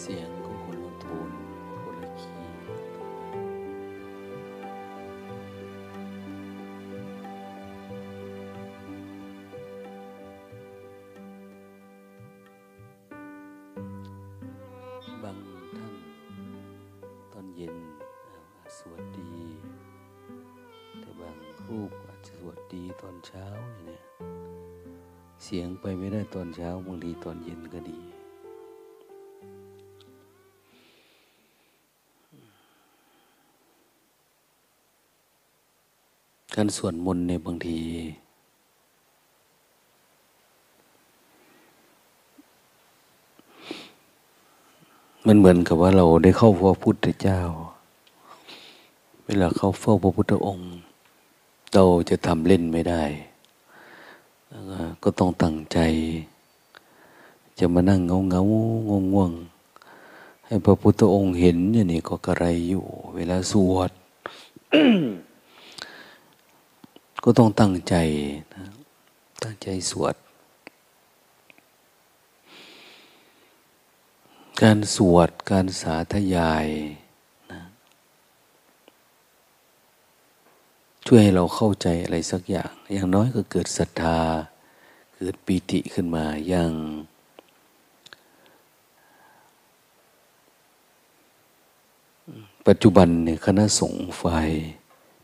เสียงก็คนละโทนคนละคีย์บางท่านตอนเย็นอาจสวดดี แต่บางรูปอาจจะสวดดีตอนเช้าอย่างเนี้ยเสียงไปไม่ได้ตอนเช้าบางทีตอนเย็นก็ดี การสวดมนต์ในยบางที มันเหมือนกับว่าเราได้เข้าพระพุทธเจ้า เวลาเข้าเฝ้าพระพุทธองค์ เราจะทำเล่นไม่ได้ ก็ต้องตั้งใจ จะมานั่งเงาเงางงง่วงให้พระพุทธองค์เห็นอย่างนี้ก็กระไรอยู่ เวลาสวด ก็ต้องตั้งใจนะตั้งใจสวด การสวดการสาธยายนะช่วยให้เราเข้าใจอะไรสักอย่าง อย่างน้อยก็เกิดศรัทธา เกิดปีติขึ้นมาอย่างปัจจุบันเนี่ยคณะสงฆ์ฝ่าย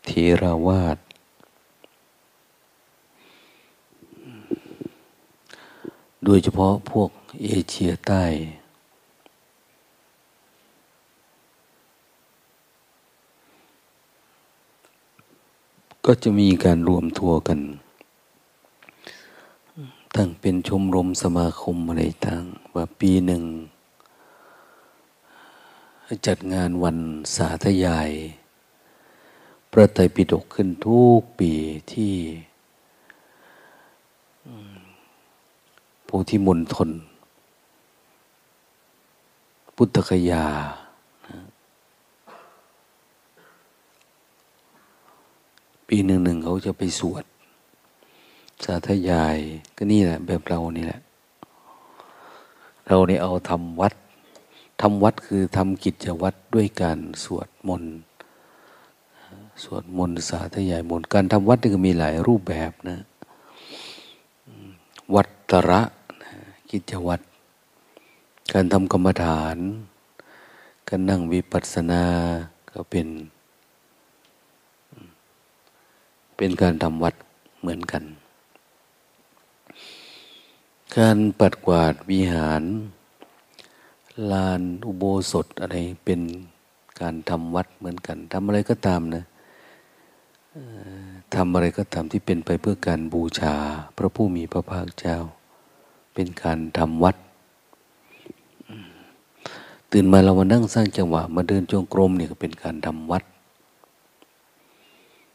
เทราวาส โดยเฉพาะพวกเอเชียใต้ ก็จะมีการรวมทัวร์กัน ตั้งเป็นชมรมสมาคมอะไรต่างว่าปีหนึ่ง จัดงานวันสาธยาย พระไตรปิฎกขึ้นทุกปีที่ โพธิมณฑลพุทธคยา ปีหนึ่งหนึ่งเขาจะไปสวด สาธยายก็นี่แหละ แบบเรานี่แหละ เราเนี่ยเอาทำวัดทำวัดคือทำกิจวัตรด้วยการสวดมนต์สวดมนต์สาธยายมนต์การทำวัดนี่ก็มีหลายรูปแบบนะ วัดตระ กิจวัตร การทำกรรมฐาน การนั่งวิปัสสนาก็เป็น เป็นการทำวัดเหมือนกัน การปัดกวาดวิหาร ลานอุโบสถอะไรเป็นการทำวัดเหมือนกันทำอะไรก็ตามนะทำอะไรก็ตามที่เป็นไปเพื่อการบูชาพระผู้มีพระภาคเจ้า เป็นการทำวัด ตื่นมาเรามานั่งสร้างจังหวะ มาเดินจงกรมเนี่ยก็เป็นการทำวัด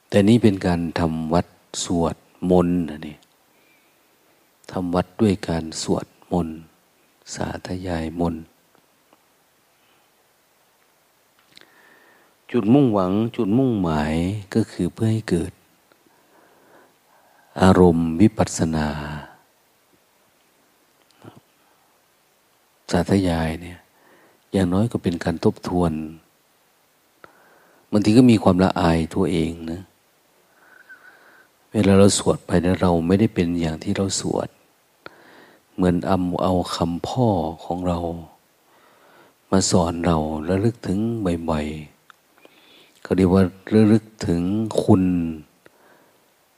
แต่นี้เป็นการทำวัดสวดมนต์นะนี่ทำวัดด้วยการสวดมนต์สาธยายมนต์จุดมุ่งหวังจุดมุ่งหมายก็คือเพื่อให้เกิด อารมณ์วิปัสสนา สาธยายเนี่ย อย่างน้อยก็เป็นการทบทวนบางทีก็มีความละอายตัวเองนะเวลาเราสวดไปแล้วเราไม่ได้เป็นอย่างที่เราสวด เหมือนอำเอาคำพ่อของเรา มาสอนเราระลึกถึงบ่อยๆก็เรียกว่าระลึกถึงคุณ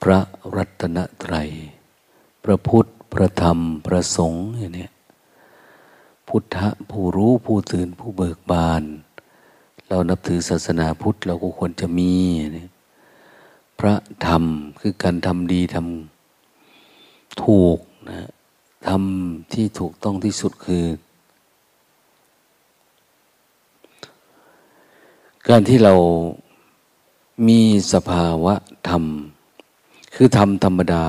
พระรัตนตรัย พระพุทธ พระธรรม พระสงฆ์อย่างนี้ พุทธะผู้รู้ผู้ตื่นผู้เบิกบาน เรานับถือศาสนาพุทธเราก็ควรจะมี พระธรรมคือการทำดีทำถูกนะทำที่ถูกต้องที่สุดคือ การที่เรามีสภาวะธรรม คือทำธรรมดา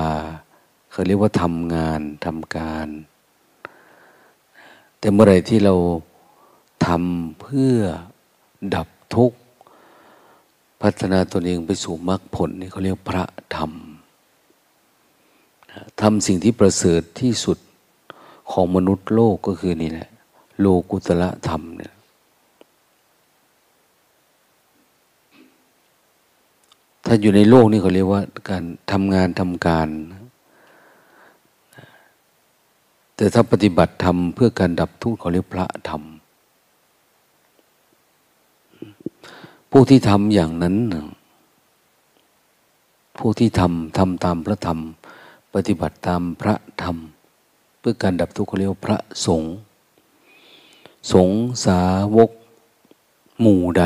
เขาเรียกว่าทำงานทำการ แต่เมื่อไรที่เราทำเพื่อดับทุกข์ พัฒนาตนเองไปสู่มรรคผลนี่เขาเรียกพระธรรมทำสิ่งที่ประเสริฐที่สุดของมนุษย์โลกก็คือนี่แหละโลกุตละธรรมเนี่ยถ้าอยู่ในโลกนี่เขาเรียกว่าการทำงานทำการ แต่ถ้าปฏิบัติธรรมเพื่อการดับทุกข์เขาเรียกพระธรรม ผู้ที่ทำอย่างนั้น ผู้ที่ทำทำตามพระธรรม ปฏิบัติตามพระธรรม เพื่อการดับทุกข์เขาเรียกพระสงฆ์สงสาวก หมู่ใด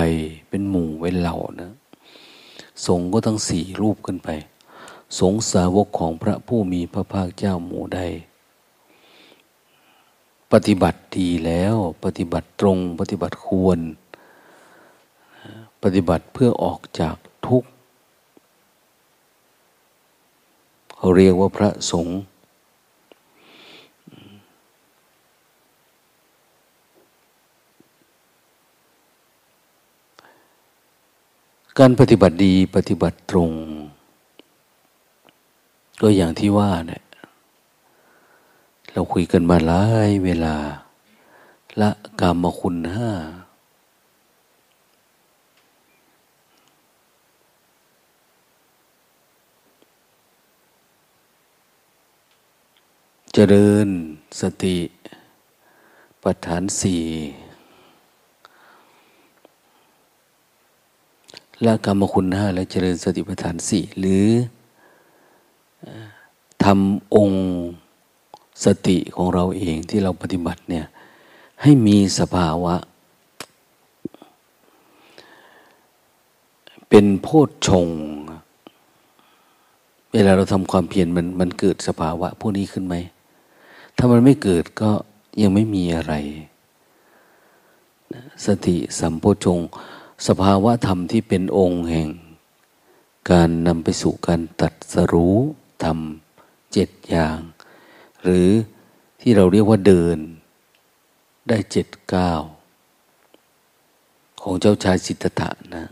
เป็นหมู่เป็นเหล่านะสงก็ทั้งสี่รูปขึ้นไป สงสาวกของพระผู้มีพระภาคเจ้าหมู่ใด ปฏิบัติดีแล้ว ปฏิบัติตรง ปฏิบัติควร ปฏิบัติเพื่อออกจากทุกข์เขาเรียกว่าพระสงฆ์การปฏิบัติดีปฏิบัติตรง ก็อย่างที่ว่าเนี่ย เราคุยกันมาหลายเวลา ละกรรมคุณห้าเจริญสติปัฏฐานสี่ละกรรมคุณห้าและเจริญสติปัฏฐานสี่หรือทำองค์ สติของเราเองที่เราปฏิบัติเนี่ย ให้มีสภาวะ เป็นโพชฌงเวลาเราทำความเพียรมันมันเกิดสภาวะพวกนี้ขึ้นไหม ถ้ามันไม่เกิดก็ยังไม่มีอะไร สติสัมโพชงสภาวะธรรมที่เป็นองค์แห่ง การนำไปสู่การตัดสรู้ธรรมเจ็ดอย่าง หรือที่เราเรียกว่าเดิน ได้เจ็ดก้าวของเจ้าชายสิทธัตถะนะ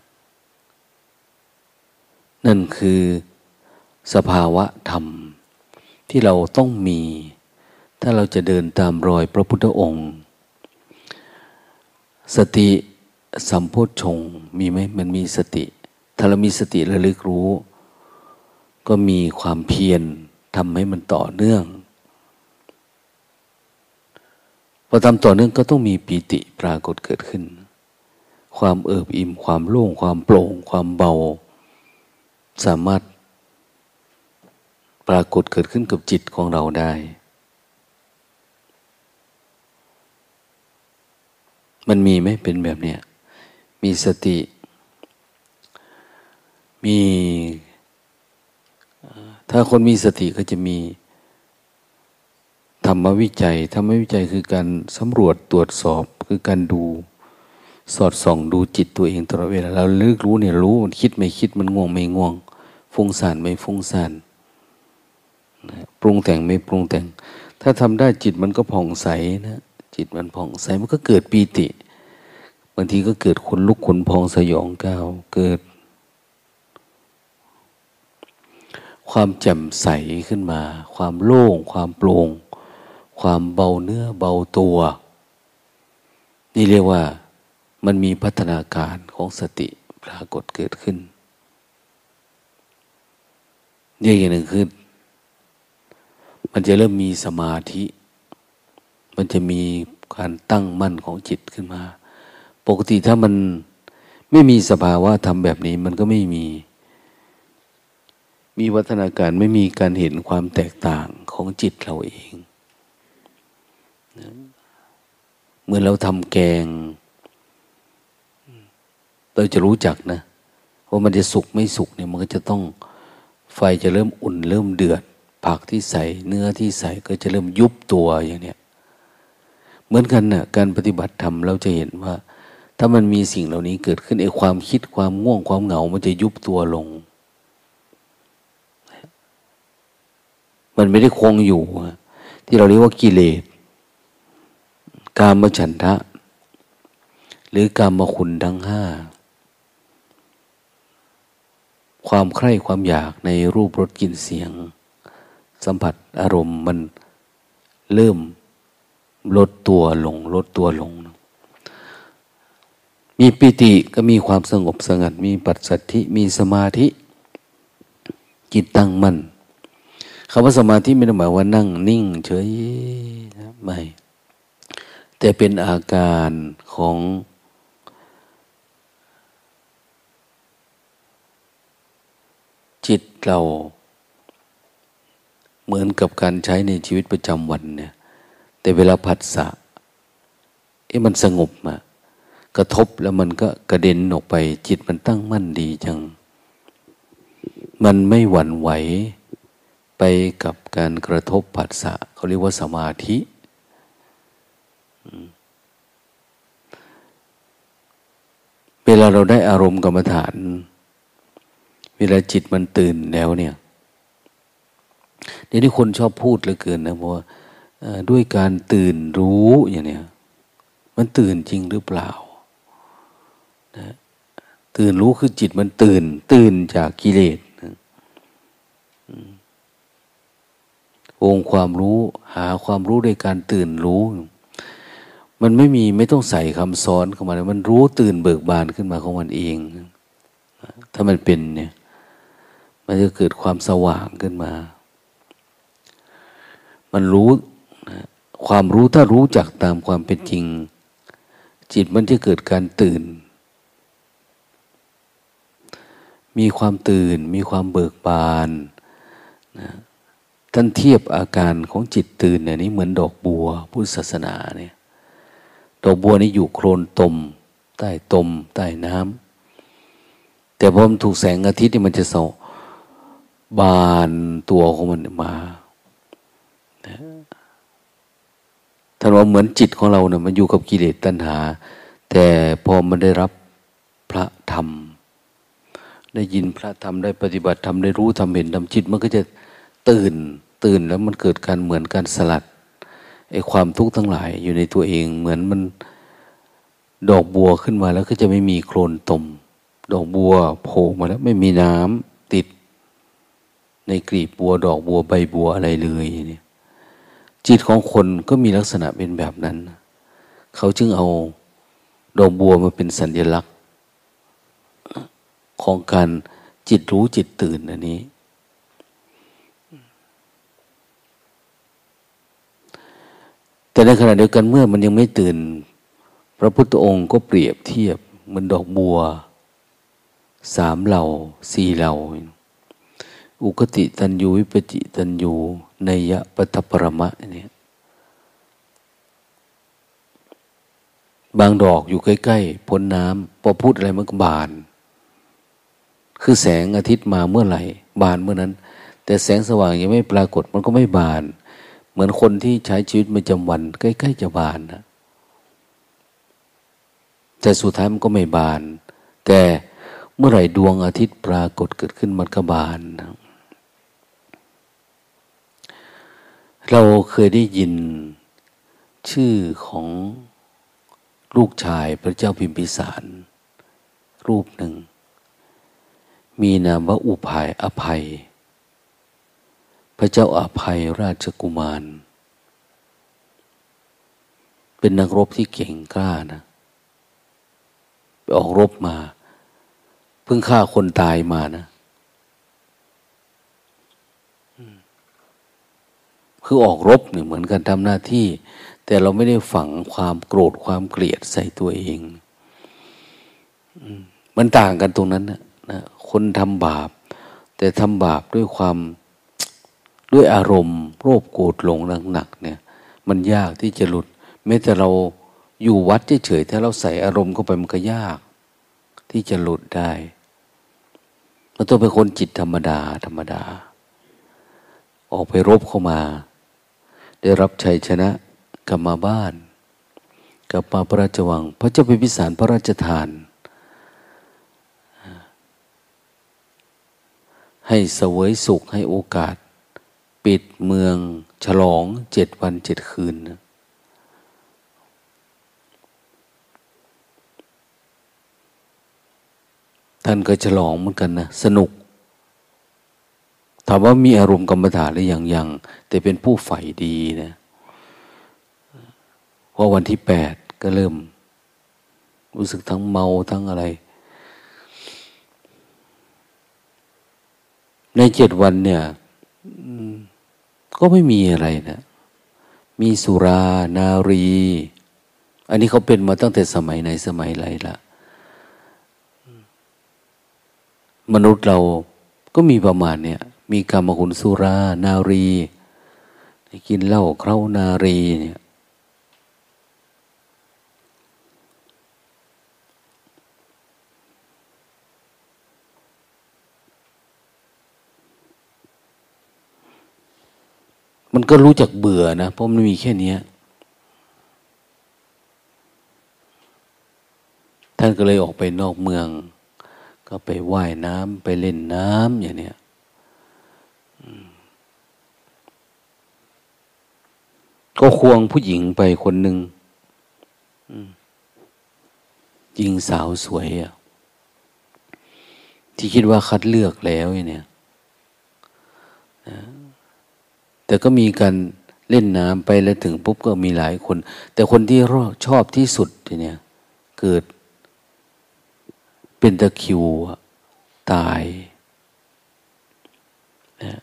นั่นคือสภาวะธรรมที่เราต้องมี ถ้าเราจะเดินตามรอยพระพุทธองค์ สติสัมโพชฌงมีไหมมันมีสติ ถ้าเรามีสติระลึกรู้ ก็มีความเพียรทำให้มันต่อเนื่อง พอทำต่อเนื่องก็ต้องมีปีติปรากฏเกิดขึ้น ความเอิบอิ่มความโล่งความโปร่ง ความเบา สามารถปรากฏเกิดขึ้นกับจิตของเราได้ มันมีไหมเป็นแบบเนี้ยมีสติ มี ถ้าคนมีสติก็จะมี ธรรมวิจัย ธรรมวิจัยคือการสำรวจตรวจสอบคือการดูสอดส่องดูจิตตัวเองตลอดเวลาเราเลือกรู้เนี่ยรู้มันคิดไม่คิดมันง่วงไม่ง่วง ฟุ้งซ่านไม่ฟุ้งซ่านปรุงแต่งไม่ปรุงแต่ง ถ้าทำได้จิตมันก็ผ่องใสนะจิตมันผ่องใสมันก็เกิดปีติบางทีก็เกิดขนลุกขนพองสยองก้าวเกิด ความแจ่มใสขึ้นมา ความโล่ง ความโปร่ง ความเบาเนื้อเบาตัว นี่เรียกว่ามันมีพัฒนาการของสติปรากฏเกิดขึ้นเรื่องอย่างหนึ่งคือมันจะเริ่มมีสมาธิ มันจะมีการตั้งมั่นของจิตขึ้นมา ปกติถ้ามันไม่มีสภาวะทำแบบนี้มันก็ไม่มี มีวัฒนาการไม่มีการเห็นความแตกต่างของจิตเราเอง เมื่อเราทำแกง เราจะรู้จักนะว่ามันจะสุกไม่สุกเนี่ยมันก็จะต้องไฟจะเริ่มอุ่นเริ่มเดือด ผักที่ใส่เนื้อที่ใส่ก็จะเริ่มยุบตัวอย่างเนี้ยเหมือนกันนะ่ะการปฏิบัติธรรมเราจะเห็นว่า ถ้ามันมีสิ่งเหล่านี้เกิดขึ้นไอ้ความคิดความง่วงความเหงา มันจะยุบตัวลง มันไม่ได้คงอยู่ ที่เราเรียกว่ากิเลส กามฉันทะ หรือกามคุณทั้งห้า ความใคร่ความอยากในรูปรสกลิ่นเสียง สัมผัสอารมณ์มันเริ่มลดตัวลง ลดตัวลง มีปิติก็มีความสงบสงัด มีปัจสัทธิ มีสมาธิ จิตตั้งมั่นคำว่าสมาธิไม่ได้หมายว่านั่งนิ่งเฉยนะไม่ แต่เป็นอาการของจิตเรา เหมือนกับการใช้ในชีวิตประจำวันเนี่ย แต่เวลาผัสสะเอ้มันสงบมากระทบแล้วมันก็กระเด็นออกไป จิตมันตั้งมั่นดีจัง มันไม่หวั่นไหวไปกับการกระทบผัสสะเขาเรียกว่าสมาธิ เว ลาเราได้อารมณ์กรรมฐาน เวลาจิตมันตื่นแล้วเนี่ยเดี๋ยวนี้คนชอบพูดเหลือเกินนะว่าด้วยการตื่นรู้อย่างเนี้ยมันตื่นจริงหรือเปล่านะตื่นรู้คือจิตมันตื่น ตื่นจากกิเลสองค์ความรู้ หาความรู้ด้วยการตื่นรู้ มันไม่มีไม่ต้องใส่คำสอนเข้ามามันรู้ตื่นเบิกบานขึ้นมาของมันเอง ถ้ามันเป็นเนี่ย มันจะเกิดความสว่างขึ้นมา มันรู้ความรู้ถ้ารู้จักตามความเป็นจริง จิตมันจะเกิดการตื่น มีความตื่น มีความเบิกบานนะท่านเทียบอาการของจิตตื่นเนี่ยนี้เหมือนดอกบัวพุทธศาสนาเนี่ย ดอกบัวนี่อยู่โคลนตม ใต้ตม ใต้น้ำแต่พอมันถูกแสงอาทิตย์นี่มันจะส่องบานตัวของมันมาท่านว่าเหมือนจิตของเราเนี่ยมันอยู่กับกิเลสตัณหา แต่พอมันได้รับพระธรรม ได้ยินพระธรรมได้ปฏิบัติธรรมได้รู้ทำเห็นทำจิต มันก็จะตื่นตื่นแล้วมันเกิดการเหมือนการสลัด ไอ้ความทุกข์ทั้งหลายอยู่ในตัวเองเหมือนมันดอกบัวขึ้นมาแล้วก็จะไม่มีโคลนตม ดอกบัวโผล่มาแล้วไม่มีน้ำติด ในกลีบบัวดอกบัวใบบัวอะไรเลยเนี่ยจิตของคนก็มีลักษณะเป็นแบบนั้น เขาจึงเอาดอกบัวมาเป็นสัญลักษณ์ ของการจิตรู้จิตตื่นอันนี้ แต่ในขณะเดียวกันเมื่อมันยังไม่ตื่น พระพุทธองค์ก็เปรียบเทียบเหมือนดอกบัวสามเหล่าสี่เหล่า อุกติตันยูวิปจิตันยูนยะปัตปรมะเนี่ยบางดอกอยู่ใกล้ๆพ้นน้ำพอพูดอะไรมันก็บาน คือแสงอาทิตย์มาเมื่อไหร่ บานเมื่อนั้น แต่แสงสว่างยังไม่ปรากฏมันก็ไม่บาน เหมือนคนที่ใช้ชีวิตประจำวัน ใกล้ ๆ จะบานนะแต่สุดท้ายมันก็ไม่บาน แต่เมื่อไหร่ดวงอาทิตย์ปรากฏเกิดขึ้นมันก็บานนะเราเคยได้ยินชื่อของลูกชายพระเจ้าพิมพิสาร รูปหนึ่ง มีนามว่าอุภัยอภัย ระเจ้าอาภัยราชกุมาร เป็นนักรบที่เก่งกล้านะ ไปออกรบมา เพิ่งฆ่าคนตายมานะ คือออกรบเนี่ยเหมือนกันทำหน้าที่ แต่เราไม่ได้ฝังความโกรธความเกลียดใส่ตัวเอง มันต่างกันตรงนั้นนะนะคนทำบาป แต่ทำบาปด้วยความ ด้วยอารมณ์ โรคโกรธหลงหนักๆเนี่ย มันยากที่จะหลุด แม้แต่เราอยู่วัดเฉยๆถ้าเราใส่อารมณ์เข้าไปมันก็ยาก ที่จะหลุดได้มันต้องเป็นคนจิตธรรมดา ธรรมดา ออกไปรบเข้ามา ได้รับชัยชนะกลับมาบ้าน กลับมาพระราชวัง พระเจ้าพิพิสารพระราชทาน ให้เสวยสุขให้โอกาส ปิดเมืองฉลองเจ็ดวันเจ็ดคืนนะท่านก็ฉลองเหมือนกันนะสนุก ถามว่ามีอารมณ์กรรมฐานหรือยังยัง แต่เป็นผู้ใฝ่ดีนะพอวันที่แปดก็เริ่ม รู้สึกทั้งเมาทั้งอะไร ในเจ็ดวันเนี่ย ก็ไม่มีอะไรนะ มีสุรา นารี อันนี้เขาเป็นมาตั้งแต่สมัยไหนสมัยไรละมนุษย์เราก็มีประมาณเนี่ย มีกรรมคุณสุรา นารี กินเหล้าเครานารีเนี่ย มันก็รู้จักเบื่อนะเพราะมันมีแค่นี้ท่านก็เลยออกไปนอกเมือง ก็ไปว่ายน้ำไปเล่นน้ำอย่างเนี้ยก็ควงผู้หญิงไปคนหนึ่งหญิงสาวสวยอะที่คิดว่าคัดเลือกแล้วเนี่ย แต่ก็มีการเล่นน้ำไปแล้วถึงปุ๊บก็มีหลายคน แต่คนที่ชอบที่สุดเนี่ยเกิดเป็นตะคิวตายนะ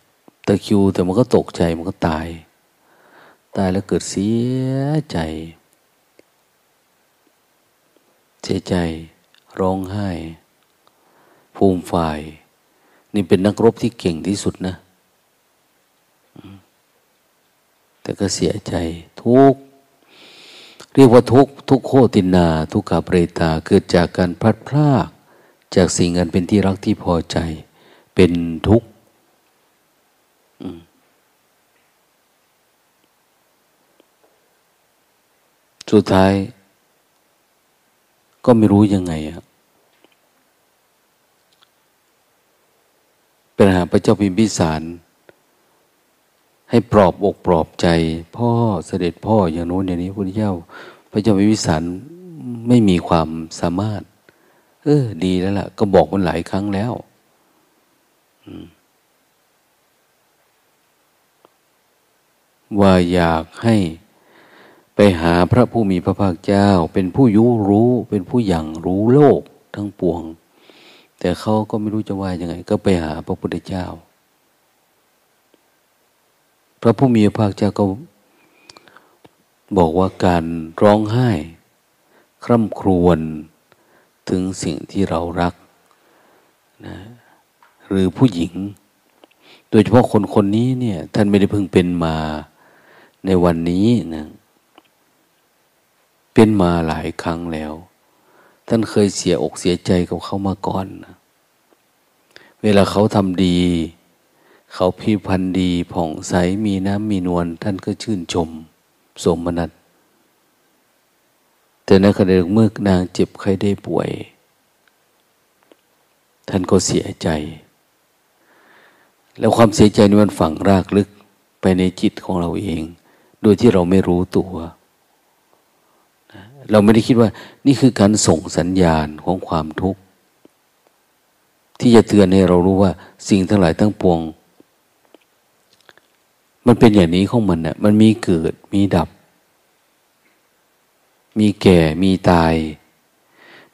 ตะคิวแต่มันก็ตกใจมันก็ตาย ตายแล้วเกิดเสียใจ เสียใจ ร้องไห้ ภูมิฝ่าย นี่เป็นนักรบที่เก่งที่สุดนะ แต่ก็เสียใจทุกเรียกว่าทุกทุกโคตินา ทุกขาเปรตาเกิดจากการพลัดพรากจากสิ่งอันเป็นที่รักที่พอใจ เป็นทุกข์สุดท้าย ก็ไม่รู้ยังไงอะเป็นหาพระเจ้าพิมพิสาร ให้ปลอบอกปลอบใจ พ่อเสด็จพ่ออย่างโน้นอย่างนี้พุทธเจ้า พระเจ้าวิวิสันไม่มีความสามารถ เออ ดีแล้วล่ะ ก็บอกมันหลายครั้งแล้วว่าอยากให้ไปหาพระผู้มีพระภาคเจ้า เป็นผู้ยุรู้ เป็นผู้อย่างรู้โลกทั้งปวง แต่เขาก็ไม่รู้จะว่ายังไง ก็ไปหาพระพุทธเจ้า พระผู้มีพระภาคเจ้าก็บอกว่าการร้องไห้ คร่ำครวญถึงสิ่งที่เรารักนะหรือผู้หญิง โดยเฉพาะคนคนนี้เนี่ย ท่านไม่ได้เพิ่งเป็นมาในวันนี้นะเป็นมาหลายครั้งแล้ว ท่านเคยเสียอกเสียใจกับเขามาก่อนนะเวลาเขาทำดี เขาพิพันธ์ดีผ่องใสมีน้ำมีนวลท่านก็ชื่นชม สมนัตแต่ในขณะเมื่อนางเจ็บไข้ได้ป่วย ท่านก็เสียใจ แล้วความเสียใจนี้มันฝังรากลึกไปในจิตของเราเอง โดยที่เราไม่รู้ตัว เราไม่ได้คิดว่านี่คือการส่งสัญญาณของความทุกข์ที่จะเตือนให้เรารู้ว่าสิ่งทั้งหลายทั้งปวง มันเป็นอย่างนี้ของมันเนะ่ยมันมีเกิด มีดับ มีแก่ มีตาย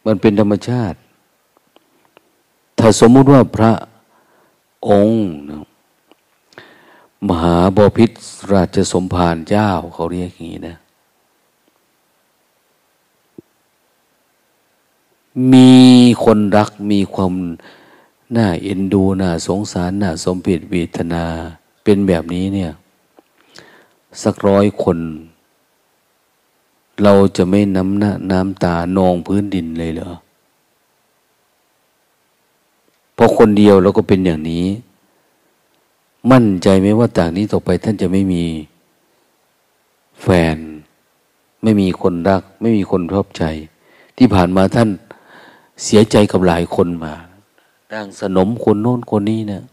มันเป็นธรรมชาติ ถ้าสมมุติว่าพระองค์ มหาบพิษราชสมภารเจ้า เขาเรียกอย่างนี้นะ มีคนรัก มีความน่าเอ็นดู น่าสงสาร น่าสมเพชเวทนา เป็นแบบนี้เนี่ย สักร้อยคน เราจะไม่น้ำหน้าน้ำตานองพื้นดินเลยเหรอเพราะคนเดียวเราก็เป็นอย่างนี้ มั่นใจไหมว่าจากนี้ต่อไปท่านจะไม่มีแฟน ไม่มีคนรัก ไม่มีคนชอบใจ ที่ผ่านมาท่านเสียใจกับหลายคนมาดังสนมคนโน้นคนนี้เนะ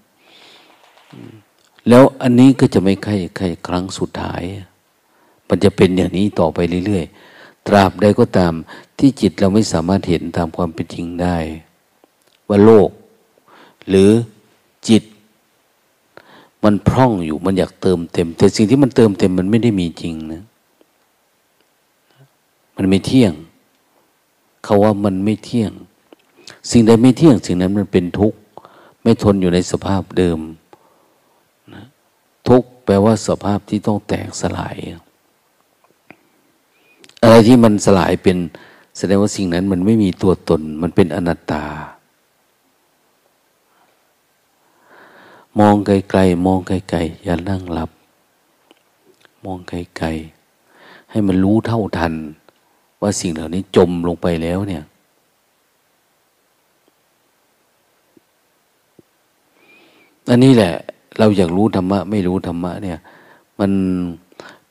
แล้วอันนี้ก็จะไม่ใช่ใครครั้งสุดท้าย มันจะเป็นอย่างนี้ต่อไปเรื่อยๆ ตราบใดก็ตามที่จิตเราไม่สามารถเห็นตามความเป็นจริงได้ ว่าโลก หรือจิต มันพร่องอยู่มันอยากเติมเต็ม แต่สิ่งที่มันเติมเต็มมันไม่ได้มีจริงนะมันไม่เที่ยง เขาว่ามันไม่เที่ยง สิ่งใดไม่เที่ยง สิ่งนั้นมันเป็นทุกข์ ไม่ทนอยู่ในสภาพเดิม แปลว่าสภาพที่ต้องแตกสลาย อะไรที่มันสลายเป็นแสดงว่าสิ่งนั้นมันไม่มีตัวตน มันเป็นอนัตตา มองไกลๆ มองไกลๆ อย่านั่งหลับ มองไกลๆ ให้มันรู้เท่าทัน ว่าสิ่งเหล่านี้จมลงไปแล้วเนี่ย อันนี้แหละ เราอยากรู้ธรรมะ ไม่รู้ธรรมะเนี่ย มัน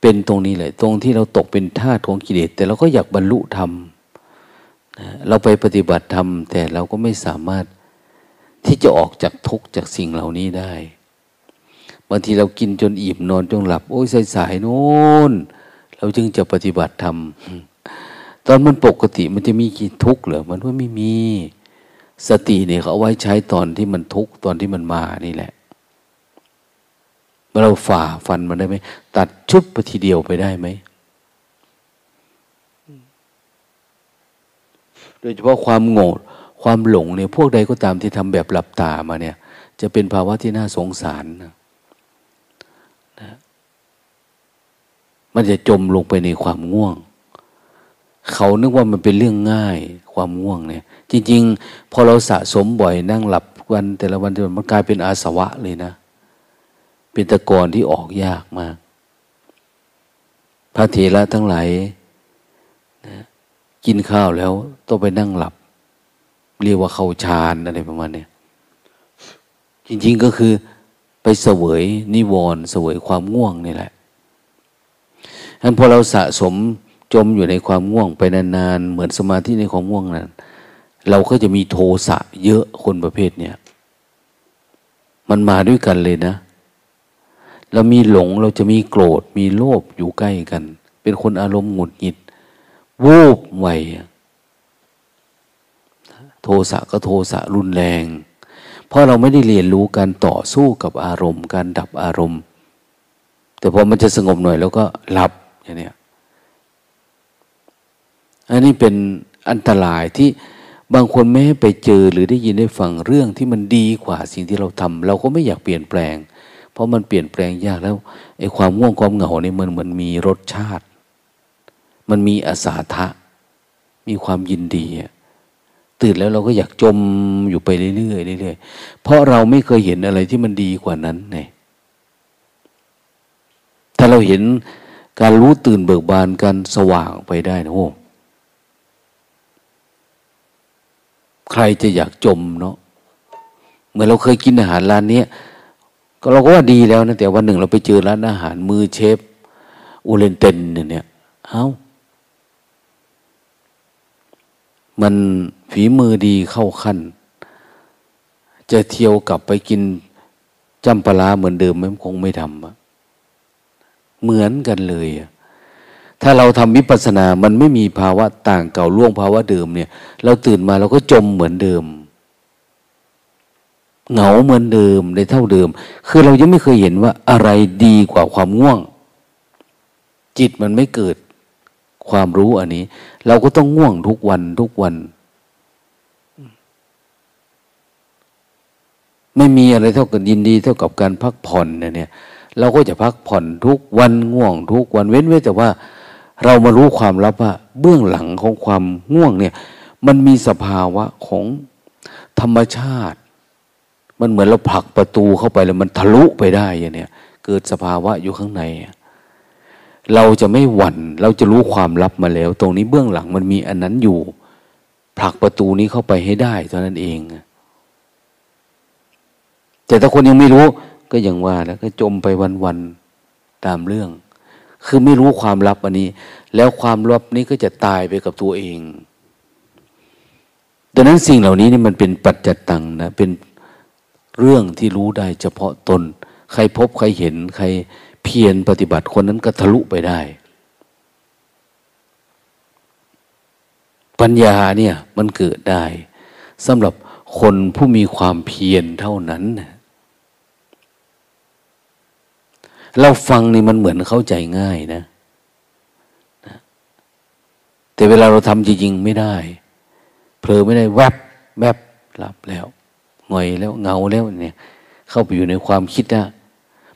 เป็นตรงนี้แหละตรงที่เราตกเป็นทาสของกิเลสแต่เราก็อยากบรรลุธรรมเราไปปฏิบัติธรรม แต่เราก็ไม่สามารถที่จะออกจากทุกข์จากสิ่งเหล่านี้ได้บางทีเรากินจนอิ่มนอนจนหลับ โอ้ยสายสายโน้นเราจึงจะปฏิบัติธรรมตอนมันปกติมันจะมีกี่ทุกข์เหรอมันว่าไม่มี สติเนี่ยเขาเอาไว้ใช้ตอนที่มันทุกข์ตอนที่มันมานี่แหละ เราฝ่าฟันมันได้ไหมตัดชุบไปทีเดียวไปได้ไหมโดยเฉพาะความโง่ความหลงเนี่ยพวกใดก็ตามที่ทำแบบหลับตามาเนี่ย จะเป็นภาวะที่น่าสงสารนะนะมันจะจมลงไปในความง่วง เขานึกว่ามันเป็นเรื่องง่ายความง่วงเนี่ย จริง ๆ พอเราสะสมบ่อยนั่งหลับวันแต่ละวันมันกลายเป็นอาสวะเลยนะ เป็นตะกอนที่ออกยากมาก พระเถระทั้งหลายนะกินข้าวแล้วต้องไปนั่งหลับ เรียกว่าเข้าฌานอะไรประมาณนี้จริง ๆก็คือไปเสวยนิวรณ์เสวยความง่วงนี่แหละฉะนั้นพอเราสะสมจมอยู่ในความง่วงไปนานๆ เหมือนสมาธิในความง่วงนั้น เราก็จะมีโทสะเยอะคนประเภทเนี้ยมันมาด้วยกันเลยนะ เรามีหลงเราจะมีโกรธ มีโลภอยู่ใกล้กัน เป็นคนอารมณ์หงุดหงิด วูบไวโทสะก็โทสะรุนแรง เพราะเราไม่ได้เรียนรู้การต่อสู้กับอารมณ์ การดับอารมณ์ แต่พอมันจะสงบหน่อย แล้วก็หลับอย่างนี้อันนี้เป็นอันตรายที่บางคนไม่ให้ไปเจอหรือได้ยินได้ฟังเรื่องที่มันดีกว่าสิ่งที่เราทำเราก็ไม่อยากเปลี่ยนแปลง เพราะมันเปลี่ยนแปลงยากแล้วไอ้ความง่วงความเหงาเนี่ยมันมือนมีรสชาติ มันมีอาสาทะ มีความยินดีตื่นแล้วเราก็อยากจมอยู่ไปเรื่อยๆเรื่อยๆเพราะเราไม่เคยเห็นอะไรที่มันดีกว่านั้นไงถ้าเราเห็นการรู้ตื่นเบิกบานการสว่างไปได้นะโอ้ใครจะอยากจมเนาะเมื่อเราเคยกินอาหารร้านนี้ ก็เราก็ว่าดีแล้วนะแต่วันหนึ่งเราไปเจอร้านอาหารมือเชฟอูเลนเตนเนี่ยเอา้ามันฝีมือดีเข้าขั้น จะเที่ยวกลับไปกินจำปลาเหมือนเดิมไหมคงไม่ทำเหมือนกันเลย ถ้าเราทำวิปัสสนา มันไม่มีภาวะต่างเก่าล่วงภาวะเดิมเนี่ย เราตื่นมาเราก็จมเหมือนเดิม เหงาเหมือนเดิมในเท่าเดิม คือเรายังไม่เคยเห็นว่าอะไรดีกว่าความง่วง จิตมันไม่เกิดความรู้อันนี้ เราก็ต้องง่วงทุกวันทุกวัน ไม่มีอะไรเท่ากับยินดีเท่ากับการพักผ่อนเนี่ยเราก็จะพักผ่อนทุกวันง่วงทุกวันเว้นไว้แต่ว่า เรามารู้ความลับว่า เบื้องหลังของความง่วงเนี่ย มันมีสภาวะของธรรมชาติ มันเหมือนเราผลักประตูเข้าไปแล้วมันทะลุไปได้อย่างเนี้ยเกิดสภาวะอยู่ข้างใน เราจะไม่หวัน่น เราจะรู้ความลับมาแล้ว ตรงนี้เบื้องหลังมันมีอันนั้นอยู่ ผลักประตูนี้เข้าไปให้ได้เท่านั้นเอง แต่ถ้าคนยังไม่รู้ ก็อย่างว่าแล้วก็จมไปวันๆตามเรื่อง คือไม่รู้ความลับอันนี้ แล้วความลับนี้ก็จะตายไปกับตัวเองดังนั้นสิ่งเหล่านี้นี่มันเป็นปัจจตังนะเป็น เรื่องที่รู้ได้เฉพาะตน ใครพบใครเห็น ใครเพียรปฏิบัติคนนั้นก็ทะลุไปได้ ปัญญาเนี่ยมันเกิดได้สำหรับคนผู้มีความเพียรเท่านั้นเราฟังนี่มันเหมือนเข้าใจง่ายนะ แต่เวลาเราทำจริงๆไม่ได้เผลอไม่ได้แวบแวบหลับแล้ว หงอยแล้วเงาแล้วเนี่ย เข้าไปอยู่ในความคิดนะ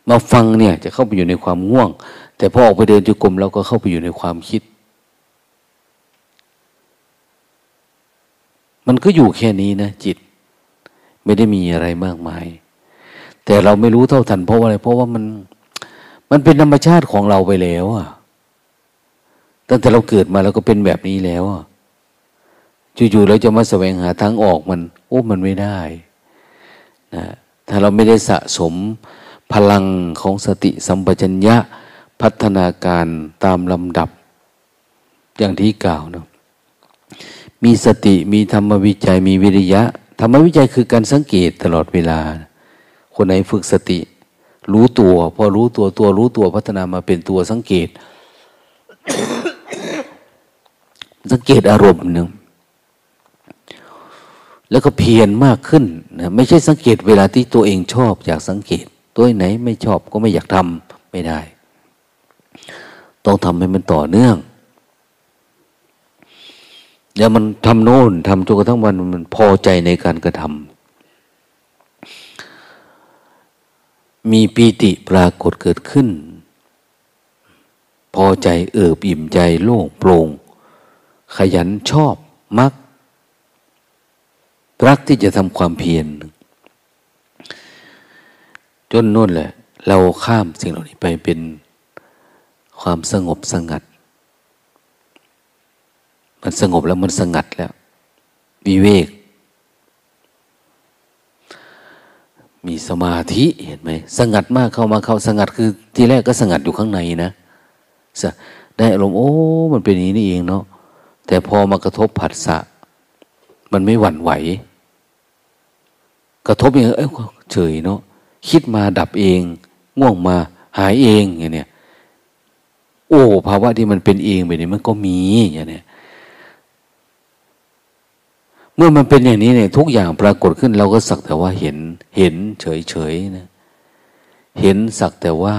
มาฟังเนี่ย จะเข้าไปอยู่ในความง่วง แต่พอออกไปเดินจุกรมเราก็เข้าไปอยู่ในความคิด มันก็อยู่แค่นี้นะจิต ไม่ได้มีอะไรมากมาย แต่เราไม่รู้เท่าทันเพราะอะไรเพราะว่ามันมันเป็นธรรมชาติของเราไปแล้วอะตั้งแต่เราเกิดมาแล้วก็เป็นแบบนี้แล้วอะอยู่ๆเราจะมาแสวงหาทางออกมัน โอ้มันไม่ได้ ถ้าเราไม่ได้สะสมพลังของสติสัมปชัญญะพัฒนาการตามลำดับ อย่างที่กล่าวนะมีสติมีธรรมวิจัยมีวิริยะ ธรรมวิจัยคือการสังเกตตลอดเวลา คนไหนฝึกสติ รู้ตัว พอรู้ตัวตัวรู้ตัวพัฒนามาเป็นตัวสังเกต สังเกตอารมณ์หนึ่ง แล้วก็เพียรมากขึ้นนะไม่ใช่สังเกตเวลาที่ตัวเองชอบอยากสังเกต ตัวไหนไม่ชอบก็ไม่อยากทำไม่ได้ ต้องทำให้มันต่อเนื่องเดี๋ยวมันทำโน่นทำจนกระทั่งวันมันพอใจในการกระทำมีปีติปรากฏเกิดขึ้น พอใจเอิบอิ่มใจโล่งโปร่งขยันชอบมัก รักที่จะทำความเพียรจนนู่นแหละ เราข้ามสิ่งเหล่านี้ไปเป็นความสงบสงัด มันสงบแล้วมันสงัดแล้ว วิเวก มีสมาธิเห็นไหมสงัดมากเข้ามาเข้าสงัดคือที่แรกก็สงัดอยู่ข้างในนะได้อารมณ์โอ้ มันเป็นอย่างนี้นี่เองเนาะแต่พอมากระทบผัสสะ มันไม่หวั่นไหว กระทบอย่างเอ้ยเฉยเนาะคิดมาดับเองง่วงมาหายเองอย่างเนี้ยโอ้ภาวะที่มันเป็นเองแบบนี้มันก็มีอย่างเนี้ยเมื่อมันเป็นอย่างนี้เนี่ยทุกอย่างปรากฏขึ้น เราก็สักแต่ว่าเห็น เห็นเฉยเฉยนะเห็นสักแต่ว่า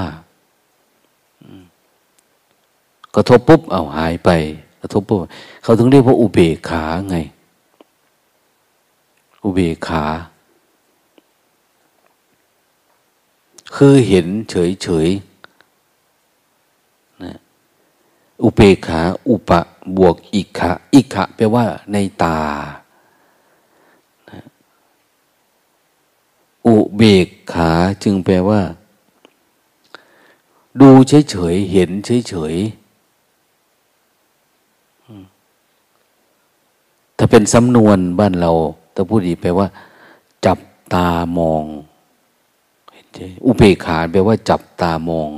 กระทบปุ๊บเอาหายไป กระทบปุ๊บเขาถึงเรียกว่าอุเบกขาไง อุเบกขา คือเห็นเฉยเฉยนะอุเบกขา อุปะบวกอิกขะอิกขะแปลว่าในตา อุเบกขาจึงแปลว่า ดูเฉยเฉยเห็นเฉยเฉยถ้าเป็นสำนวนบ้านเรา ถ้าพูดดีแปลว่า จับตามอง อุเบกขาแปลว่า จับตามอง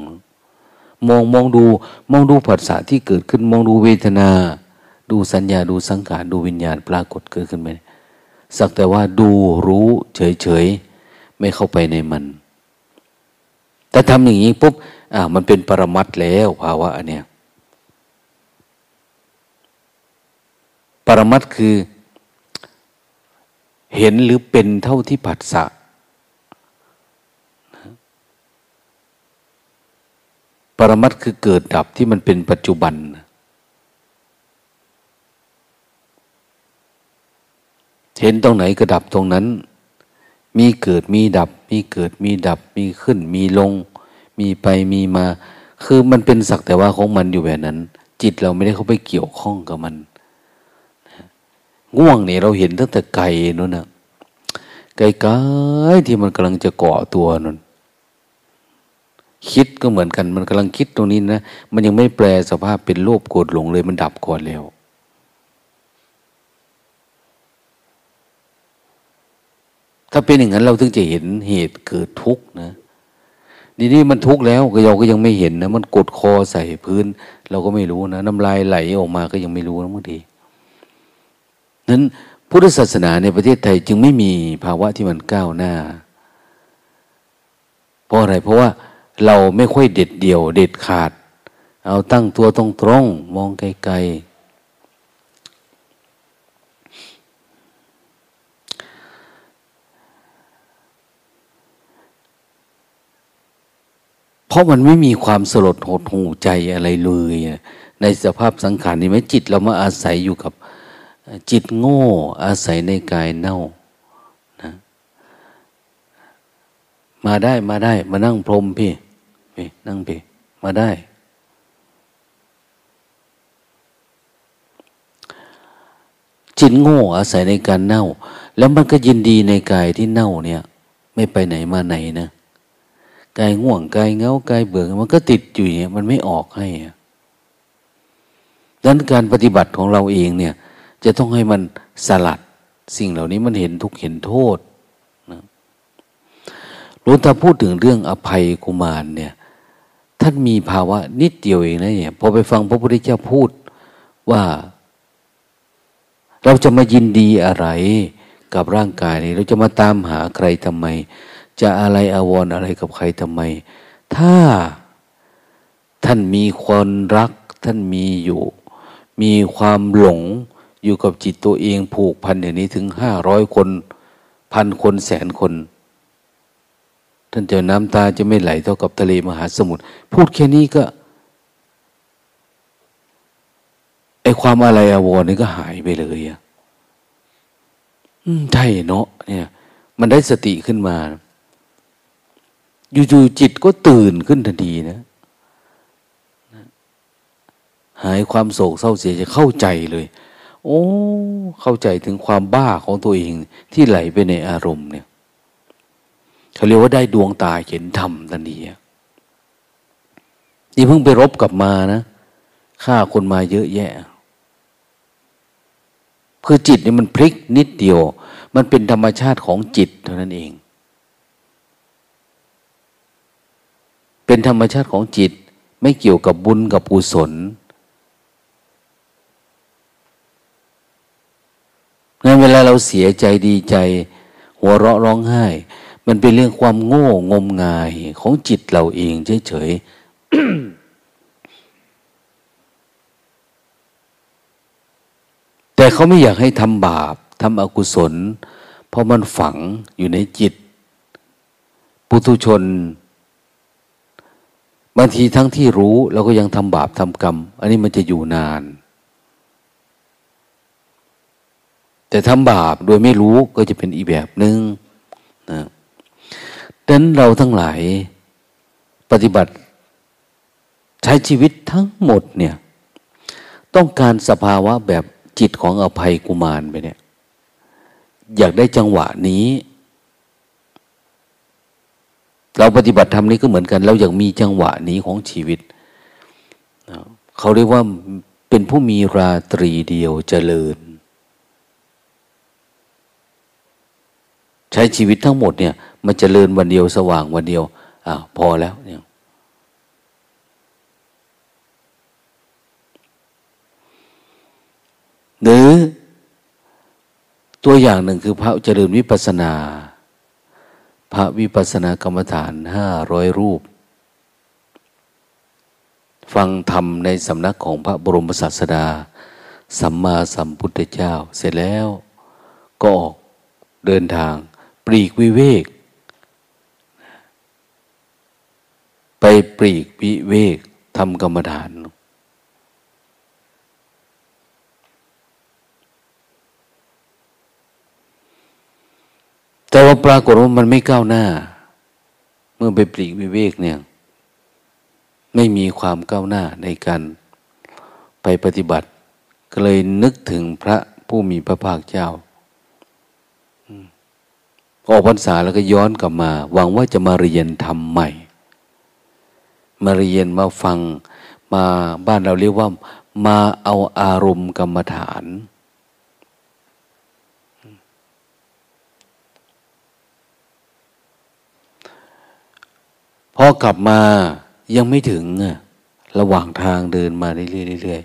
มองมองดูมองดูผัสสะที่เกิดขึ้นมองดูเวทนา ดูสัญญาดูสังขารดูวิญญาณปรากฏเกิดขึ้นไหมสักแต่ว่าดูรู้เฉยเฉยไม่เข้าไปในมัน แต่ทำอย่างนี้ปุ๊บอ่ามันเป็นปรมัตแล้วภาวะอันเนี้ยปรมัตคือ เห็นหรือเป็นเท่าที่ผัสสะปรมัตคือเกิดดับที่มันเป็นปัจจุบัน เห็นตรงไหนก็ดับตรงนั้น มีเกิดมีดับ มีเกิดมีดับ มีขึ้น มีลง มีไปมีมา คือมันเป็นสักแต่ว่าของมันอยู่แบบนั้น จิตเราไม่ได้เข้าไปเกี่ยวข้องกับมัน ง่วงเนี่ยเราเห็นตั้งแต่ไกลนู่นนะไกลๆที่มันกำลังจะเกาะตัวนั่นคิดก็เหมือนกันมันกำลังคิดตรงนี้นะมันยังไม่แปลสภาพเป็นโลภโกรธหลงเลยมันดับก่อนแล้วถ้าเป็นอย่างนั้นเราถึงจะเห็นเหตุเกิดทุกข์นะนี่นี่มันทุกข์แล้วก็เราก็ยังไม่เห็นนะ มันกดคอใส่พื้น เราก็ไม่รู้นะ น้ำลายไหลออกมาก็ยังไม่รู้นะบางที นั้นพุทธศาสนาในประเทศไทยจึงไม่มีภาวะที่มันก้าวหน้า เพราะอะไร เพราะว่าเราไม่ค่อยเด็ดเดี่ยว เด็ดขาด เอาตั้งตัวตรงตรงมองไกลๆ เพราะมันไม่มีความสลดหดหูใจอะไรเลย ในสภาพสังขารนี้ไหมจิตเรามาอาศัยอยู่กับ จิตโง่อาศัยในกายเน่านะมาได้มาได้ มานั่งพรมพี่พี่นั่งพี่มาได้ จิตโง่อาศัยในการเน่า แล้วมันก็ยินดีในกายที่เน่าเนี่ย ไม่ไปไหนมาไหนนะกายง่วงกายเงากายเบื่อมันก็ติดอยู่เนี่ยมันไม่ออกให้ดังนั้นการปฏิบัติของเราเองเนี่ย จะต้องให้มันสลัด สิ่งเหล่านี้มันเห็นทุกเห็นโทษนะรู้ถ้าพูดถึงเรื่องอภัยกุมารเนี่ย ท่านมีภาวะนิดเดียวเองนะเนี่ยพอไปฟังพระพุทธเจ้าพูดว่า เราจะมายินดีอะไร กับร่างกายนี้ เราจะมาตามหาใครทำไม จะอะไรอาวรออะไรกับใครทำไม ถ้าท่านมีคนรัก ท่านมีอยู่ มีความหลง อยู่กับจิตตัวเองผูกพันอย่างนี้ถึงห้าร้อยคนพันคนแสนคน ท่านเจ้าน้ำตาจะไม่ไหลเท่ากับทะเลมหาสมุทรพูดแค่นี้ก็ไอความอะไรอาวรนี่ก็หายไปเลยอะใช่เนาะเนี่ย มันได้สติขึ้นมา อยู่ๆจิตก็ตื่นขึ้นทันทีนะหายความโศกเศร้าเสียจะเข้าใจเลย โอ้ เข้าใจถึงความบ้าของตัวเองที่ไหลไปในอารมณ์เนี่ยเขาเรียกว่าได้ดวงตาเห็นธรรมทันทีนี่เพิ่งไปรบกลับมานะฆ่าคนมาเยอะแยะ คือจิตนี่มันพลิกนิดเดียว มันเป็นธรรมชาติของจิตเท่านั้นเอง เป็นธรรมชาติของจิตไม่เกี่ยวกับบุญกับกุศล งั้นเวลาเราเสียใจดีใจ หัวเราะร้องไห้ มันเป็นเรื่องความโง่งมงายของจิตเราเองเฉยๆแต่เขาไม่อยากให้ทำบาปทำอกุศล เพราะมันฝังอยู่ในจิต ปุถุชนบางทีทั้งที่รู้เราก็ยังทำบาปทำกรรม อันนี้มันจะอยู่นาน แต่ทำบาปโดยไม่รู้ก็จะเป็นอีแบบหนึง่งนะดังนั้นเราทั้งหลายปฏิบัติใช้ชีวิตทั้งหมดเนี่ยต้องการสภาวะแบบจิตของอภัยกุมารไปเนี่ยอยากได้จังหวะนี้ เราปฏิบัติธรรมนี้ก็เหมือนกัน เราอยากมีจังหวะนี้ของชีวิต เขาเรียกว่าเป็นผู้มีราตรีเดียวเจริญ ใช้ชีวิตทั้งหมดเนี่ย มันเจริญวันเดียวสว่างวันเดียวอ่าพอแล้วเนี่ยหรือตัวอย่างหนึ่งคือพระเจริญวิปัสนา พระวิปัสสนากรรมฐานห้าร้อยรูป ฟังธรรมในสำนักของพระบรมศาสดา สัมมาสัมพุทธเจ้า เสร็จแล้วก็ออกเดินทาง ปรีกวิเวก ไปปรีกวิเวกทำกรรมฐานแต่ว่าปรากฏว่ามันไม่ก้าวหน้า เมื่อไปปลีกวิเวกเนี่ย ไม่มีความก้าวหน้าในการไปปฏิบัติ ก็เลยนึกถึงพระผู้มีพระภาคเจ้า ออกพรรษาแล้วก็ย้อนกลับมา หวังว่าจะมาเรียนทำใหม่ มาเรียนมาฟังมาบ้านเราเรียกว่า มาเอาอารมณ์กรรมฐาน พอกลับมายังไม่ถึงระหว่างทางเดินมาเรื่อย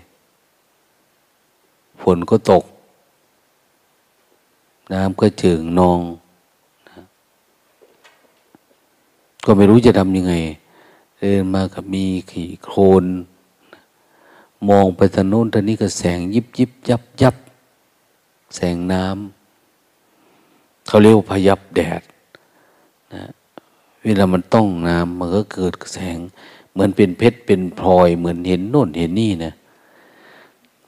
ๆฝนก็ตก น้ำก็เจิงนอง ก็ไม่รู้จะทำยังไง เดินมากับมีขี่โคลนมองไปทางโน้นทางนี้ก็แสงยิบยิบยับยับแสงน้ำเขาเรียกว่าพยับแดดนะเวลามันต้องน้ำมันก็เกิดแสง เหมือนเป็นเพชรเป็นพลอยเหมือนเห็นโน่นเห็นนี่นะ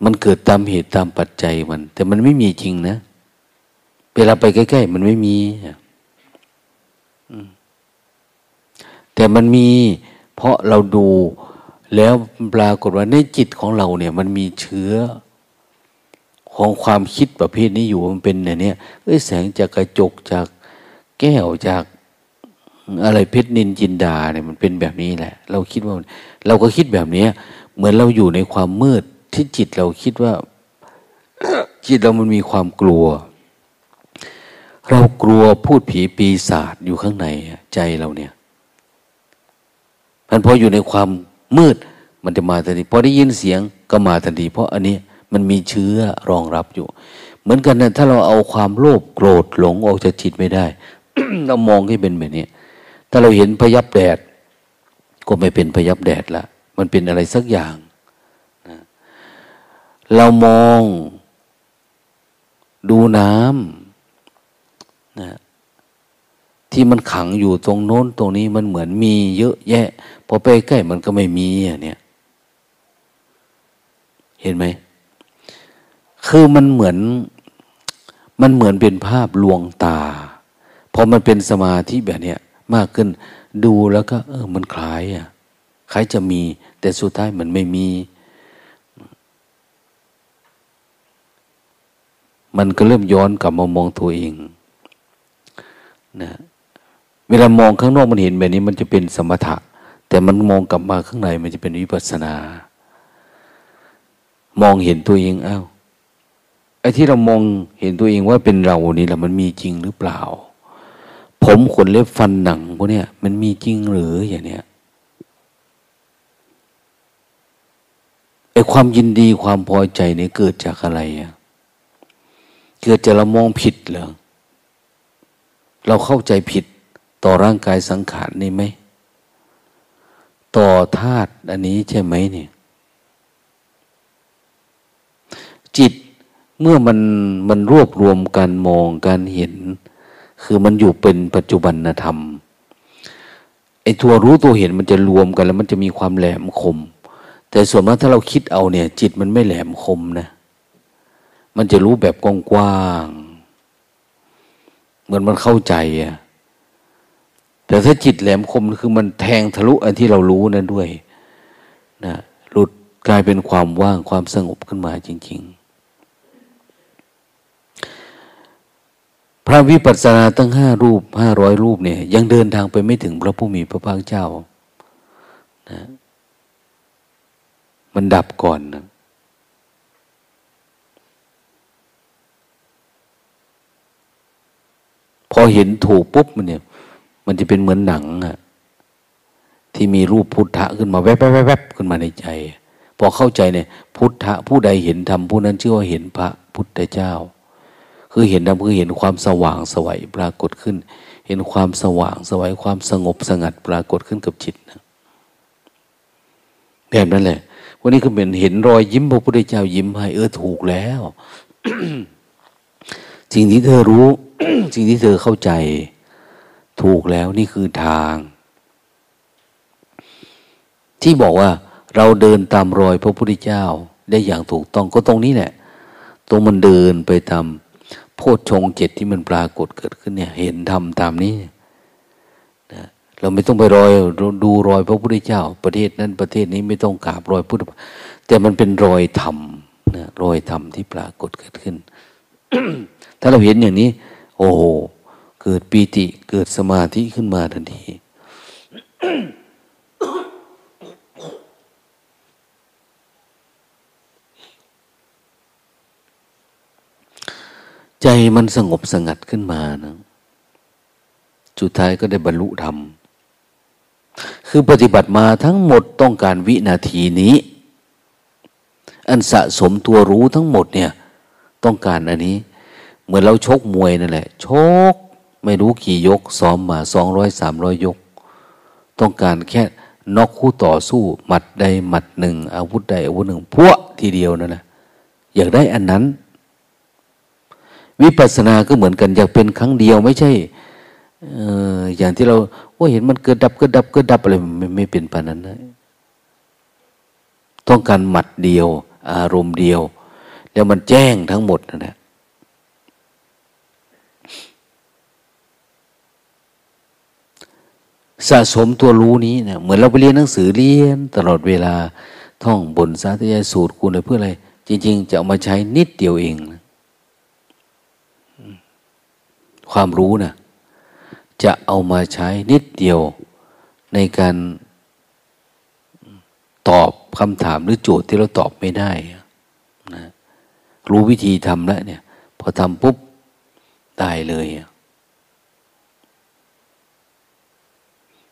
มันเกิดตามเหตุตามปัจจัยมัน แต่มันไม่มีจริงนะ เวลาไปใกล้ ๆ มันไม่มี แต่มันมีเพราะเราดูแล้วปรากฏว่าในจิตของเราเนี่ย มันมีเชื้อของความคิดประเภทนี้อยู่มันเป็นเนี่ยเอ้ยแสงจากกระจกจากแก้วจากอะไรเพชรนินจินดาเนี่ยมันเป็นแบบนี้แหละ เราคิดว่าเราก็คิดแบบนี้เหมือนเราอยู่ในความมืดที่จิตเราคิดว่า จิตเรามันมีความกลัว เรากลัวพูดผีปีศาจอยู่ข้างในใจเราเนี่ย มันพออยู่ในความมืดมันจะมาทันทีพอได้ยินเสียงก็มาทันที เพราะอันนี้มันมีเชื้อรองรับอยู่ เหมือนกันนะถ้าเราเอาความโลภโกรธหลงออกจากจิตไม่ได้ เรามองให้เป็นแบบนี้ ถ้าเราเห็นพยับแดด ก็ไม่เป็นพยับแดดละมันเป็นอะไรสักอย่างนะเรามองดูน้ำนะที่มันขังอยู่ตรงโน้นตรงนี้มันเหมือนมีเยอะแยะ พอไปใกล้มันก็ไม่มีอะเนี่ย เห็นไหม คือมันเหมือน มันเหมือนเป็นภาพลวงตา พอมันเป็นสมาธิแบบเนี้ยมากขึ้น ดูแล้วก็ เออ มันคล้ายอะคล้ายจะมี แต่สุดท้ายมันไม่มี มันก็เริ่มย้อนกลับมามองตัวเอง นะ เวลามองข้างนอกมันเห็นแบบนี้ มันจะเป็นสมถะ แต่มันมองกลับมาข้างในมันจะเป็นวิปัสสนา มองเห็นตัวเองอ้าวไอ้ที่เรามองเห็นตัวเองว่าเป็นเรานี่แหละมันมีจริงหรือเปล่า ผมขนเล็บฟันหนังพวกเนี้ยมันมีจริงหรืออย่างเนี้ยไอ้ความยินดีความพอใจเนี่ยเกิดจากอะไรอะเกิดจากเรามองผิดเหรอเราเข้าใจผิดต่อร่างกายสังขารนี่ไหม ต่อธาตุอันนี้ใช่ไหมเนี่ยจิตเมื่อมันมันรวบรวมการมองการเห็น คือมันอยู่เป็นปัจจุบันธรรมไอ้ตัวรู้ตัวเห็นมันจะรวมกันแล้วมันจะมีความแหลมคม แต่ส่วนมากถ้าเราคิดเอาเนี่ย จิตมันไม่แหลมคมนะมันจะรู้แบบกว้างๆเหมือนมันเข้าใจอะ แต่ถ้าจิตแหลมคมคือมันแทงทะลุอันที่เรารู้นั่นด้วยนะหลุดกลายเป็นความว่างความสงบขึ้นมาจริง ๆ พระวิปัสสนาตั้งห้ารูปห้าร้อยรูปเนี่ยยังเดินทางไปไม่ถึงพระผู้มีพระภาคเจ้านะมันดับก่อนนะพอเห็นถูกปุ๊บมันเนี่ย มันจะเป็นเหมือนหนังอะที่มีรูปพุทธะขึ้นมาแวบๆบขึ้นมาในใจ พอเข้าใจเนี่ย พุทธะผู้ใดเห็นธรรมผู้นั้นชื่อว่าเห็นพระพุทธเจ้า คือเห็นธรรมคือเห็นความสว่างสวัยปรากฏขึ้น เห็นความสว่างสวัยความสงบสงัดปรากฏขึ้นกับจิตนะแบบนั้นแหละวันนี้ก็เป็นเห็นรอยยิ้มพระพุทธเจ้ายิ้มให้เออถูกแล้วสิ่งที่เธอรู้ สิ่งที่เธอเข้าใจ ถูกแล้วนี่คือทาง ที่บอกว่าเราเดินตามรอยพระพุทธเจ้าได้อย่างถูกต้องก็ตรงนี้แหละตรงมันเดินไปตามโพชฌงเจ็ดที่มันปรากฏเกิดขึ้นเนี่ย เห็นทำตามนี้นะเราไม่ต้องไปรอยดูรอยพระพุทธเจ้า ประเทศนั้นประเทศนี้ไม่ต้องกราบรอยพุทธแต่มันเป็นรอยธรรมนะรอยธรรมที่ปรากฏเกิดขึ้น ถ้าเราเห็นอย่างนี้ โอ้โห เกิดปีติเกิดสมาธิขึ้นมาทันทีใจมันสงบสงัดขึ้นมานะสุดท้ายก็ได้บรรลุธรรม คือปฏิบัติมาทั้งหมดต้องการวินาทีนี้ อันสะสมตัวรู้ทั้งหมดเนี่ย ต้องการอันนี้ เหมือนเราชกมวยนั่นแหละ ชก ไม่รู้กี่ยกซ้อมมาสองร้อยสามร้อยยก ต้องการแค่นอกคู่ต่อสู้ หมัดใดหมัดหนึ่ง อาวุธใดอาวุธหนึ่งพวกทีเดียวนั่นแหละอยากได้อันนั้น วิปัสสนาก็เหมือนกันอยากเป็นครั้งเดียวไม่ใช่อย่างที่เราว่าเห็นมันเกิดดับเกิดดับเกิดดับอะไรไม่ไม่เป็นปานนั้นนะต้องการหมัดเดียว อารมณ์เดียว แล้วมันแจ้งทั้งหมดนะนะ สะสมตัวรู้นี้เนะเหมือนเราไปเรียนหนังสือเรียน ตลอดเวลาท่องบนสาธยายสูตรคุณอะไรเพื่ออะไร จริง ๆ จะเอามาใช้นิดเดียวเองนะความรู้นะจะเอามาใช้นิดเดียวในการตอบคำถามหรือโจทย์ที่เราตอบไม่ได้นะรู้วิธีทำแล้วเนี่ย พอทำปุ๊บได้เลย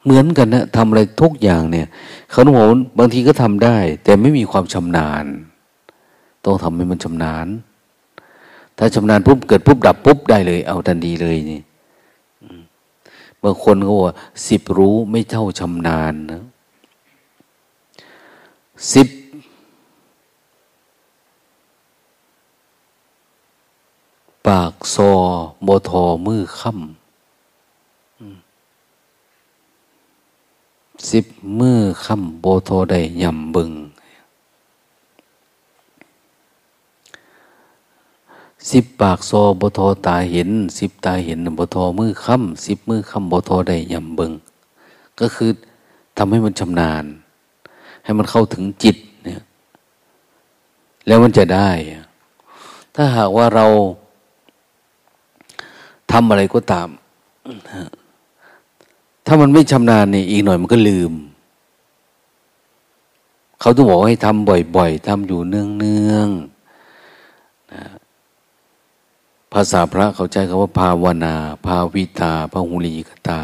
เหมือนกันนะทำอะไรทุกอย่างเนี่ยเขาบอกบางทีก็ทำได้ แต่ไม่มีความชำนาญ ต้องทำให้มันชำนาญ ถ้าชำนาญปุ๊บเกิดปุ๊บดับปุ๊บได้เลย เอาทันทีเลยนี่บางคนเขาบอกสิบรู้ไม่เท่าชำนาญนะสิบปากซอบทอมือค่ำ สิบมือคำโบโทได้ยำบึง สิบปากโซบทตาเห็น สิบตาเห็นบทมือคำสิบมือค่ำบทได้ยำบึง ก็คือทำให้มันชำนาญ ให้มันเข้าถึงจิตเนี่ยแล้วมันจะได้ ถ้าหากว่าเราทำอะไรก็ตาม ถ้ามันไม่ชำนาญเนี่ยอีกหน่อยมันก็ลืม เขาต้องบอกให้ทำบ่อยๆทำอยู่เนืองๆนะภาษาพระเขาใจคำว่า ภาวนา ภาวิตาพาหุลีกตา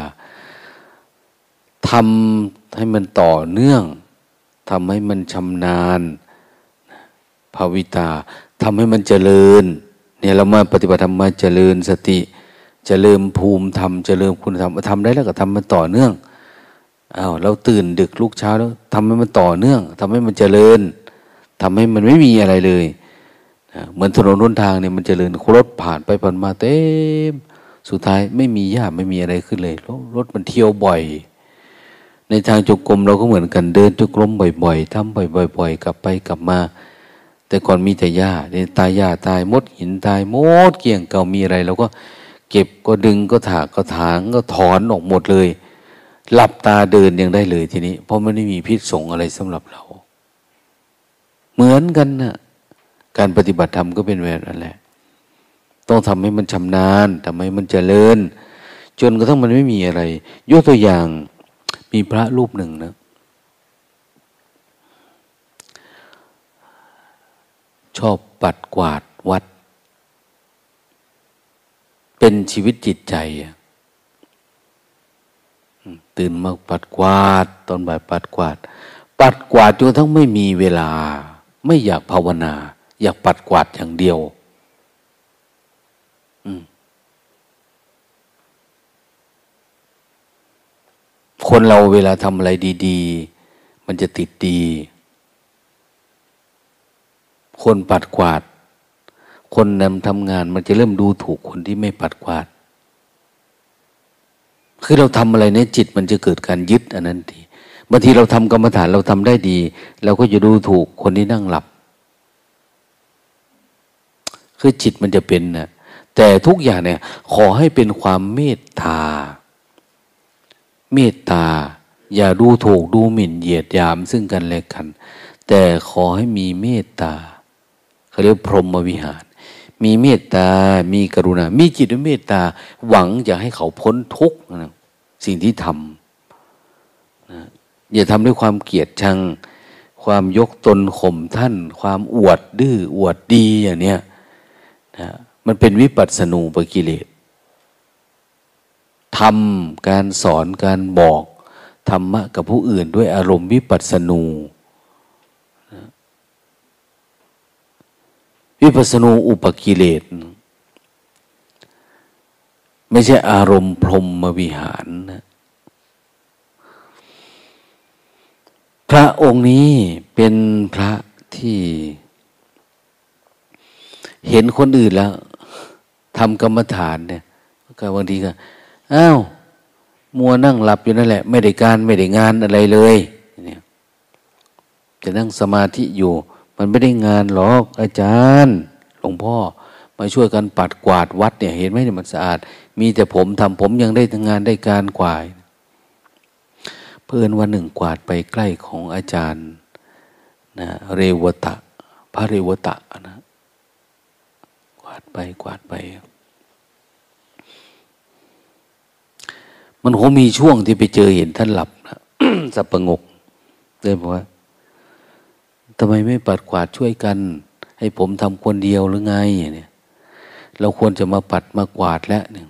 ทำให้มันต่อเนื่องทำให้มันชำนาญภาวิตาทำให้มันเจริญเนี่ยเรามาปฏิบัติธรรมมาเจริญสติ เจริญภูมิธรรมเจริญคุณธรรมทำได้แล้วก็ทำมันต่อเนื่องอา้าวเราตื่นดึกลุกเช้าแล้วทำให้มันต่อเนื่องทำให้มันเจริญทำให้มันไม่มีอะไรเลยเหมือนถนนรุนทางเนี่ยมันเจริญรถผ่านไปผ่านมาเต็มสุดท้ายไม่มีหญ้าไม่มีอะไรขึ้นเลยรถมันเที่ยวบ่อย ในทางจุกรมเราก็เหมือนกันเดินจุกรมบ่อยๆทำบ่อย ๆ กลับไปกลับมา แต่ก่อนมีแต่หญ้าเนี่ยตายหญ้าตายมดหินตายมดเกี่ยงเก่ามีอะไรเราก็ เก็บก็ดึงก็ถากก็ถางก็ถอนออกหมดเลย หลับตาเดินยังได้เลยทีนี้ เพราะมันไม่มีพิษสงอะไรสำหรับเรา เหมือนกันนะ่ะการปฏิบัติธรรมก็เป็นแบบนั้นแหละ ต้องทำให้มันชำนาญทำให้มันเจริญ จนกระทั่งมันไม่มีอะไร ยกตัวอย่างมีพระรูปหนึ่งนะ ชอบปัดกวาดวัด เป็นชีวิตจิตใจตื่นมาปัดกวาด ตอนบ่ายปัดกวาด ปัดกวาดจนทั้งไม่มีเวลา ไม่อยากภาวนา อยากปัดกวาดอย่างเดียวคนเราเวลาทำอะไรดี ๆ มันจะติดดี คนปัดกวาด คนนำทำงานมันจะเริ่มดูถูกคนที่ไม่ปัดกวาด คือเราทำอะไรเนี่ยจิตมันจะเกิดการยึดอันนั้นทีบางทีเราทำกรรมฐานเราทำได้ดีเราก็จะดูถูกคนที่นั่งหลับ คือจิตมันจะเป็นนะแต่ทุกอย่างเนี่ย ขอให้เป็นความเมตตา เมตตา อย่าดูถูกดูหมิ่นเหยียดยามซึ่งกันและกัน แต่ขอให้มีเมตตาเขาเรียกพรหมวิหาร มีเมตตา มีกรุณา มีจิตด้วยเมตตา หวังจะให้เขาพ้นทุกข์นะสิ่งที่ทำนะอย่าทำด้วยความเกลียดชัง ความยกตนข่มท่าน ความอวดดื้ออวดดีอย่างเนี้ยนะมันเป็นวิปัสสนูปกิเลสทำการสอนการบอกธรรมะกับผู้อื่นด้วยอารมณ์วิปัสสนูนะ วิปัสสนูอุปกิเลส ไม่ใช่อารมณ์พรหมวิหารนะพระองค์นี้เป็นพระที่ เห็นคนอื่นแล้วทำกรรมฐานเนี่ยก็บางทีก็อ้าวมัวนั่งหลับอยู่นั่นแหละ ไม่ได้การไม่ได้งานอะไรเลยเนี่ยจะนั่งสมาธิอยู่ มันไม่ได้งานหรอกอาจารย์หลวงพ่อ มาช่วยกันปัดกวาดวัดเนี่ยเห็นไหมเนี่ยมันสะอาด มีแต่ผมทำผมยังได้ทำงานได้การกวาดเพื่อนวันหนึ่งกวาดไปใกล้ของอาจารย์นะเรวตะ พระเรวตะนะกวาดไปกวาดไป มันคงมีช่วงที่ไปเจอเห็นท่านหลับนะสับประงกเลยบอกว่าำไมไม่ปัดกวาดช่วยกัน ให้ผมทำคนเดียวหรือไงเนี่ย เราควรจะมาปัดมากวาดแล้วเนี่ย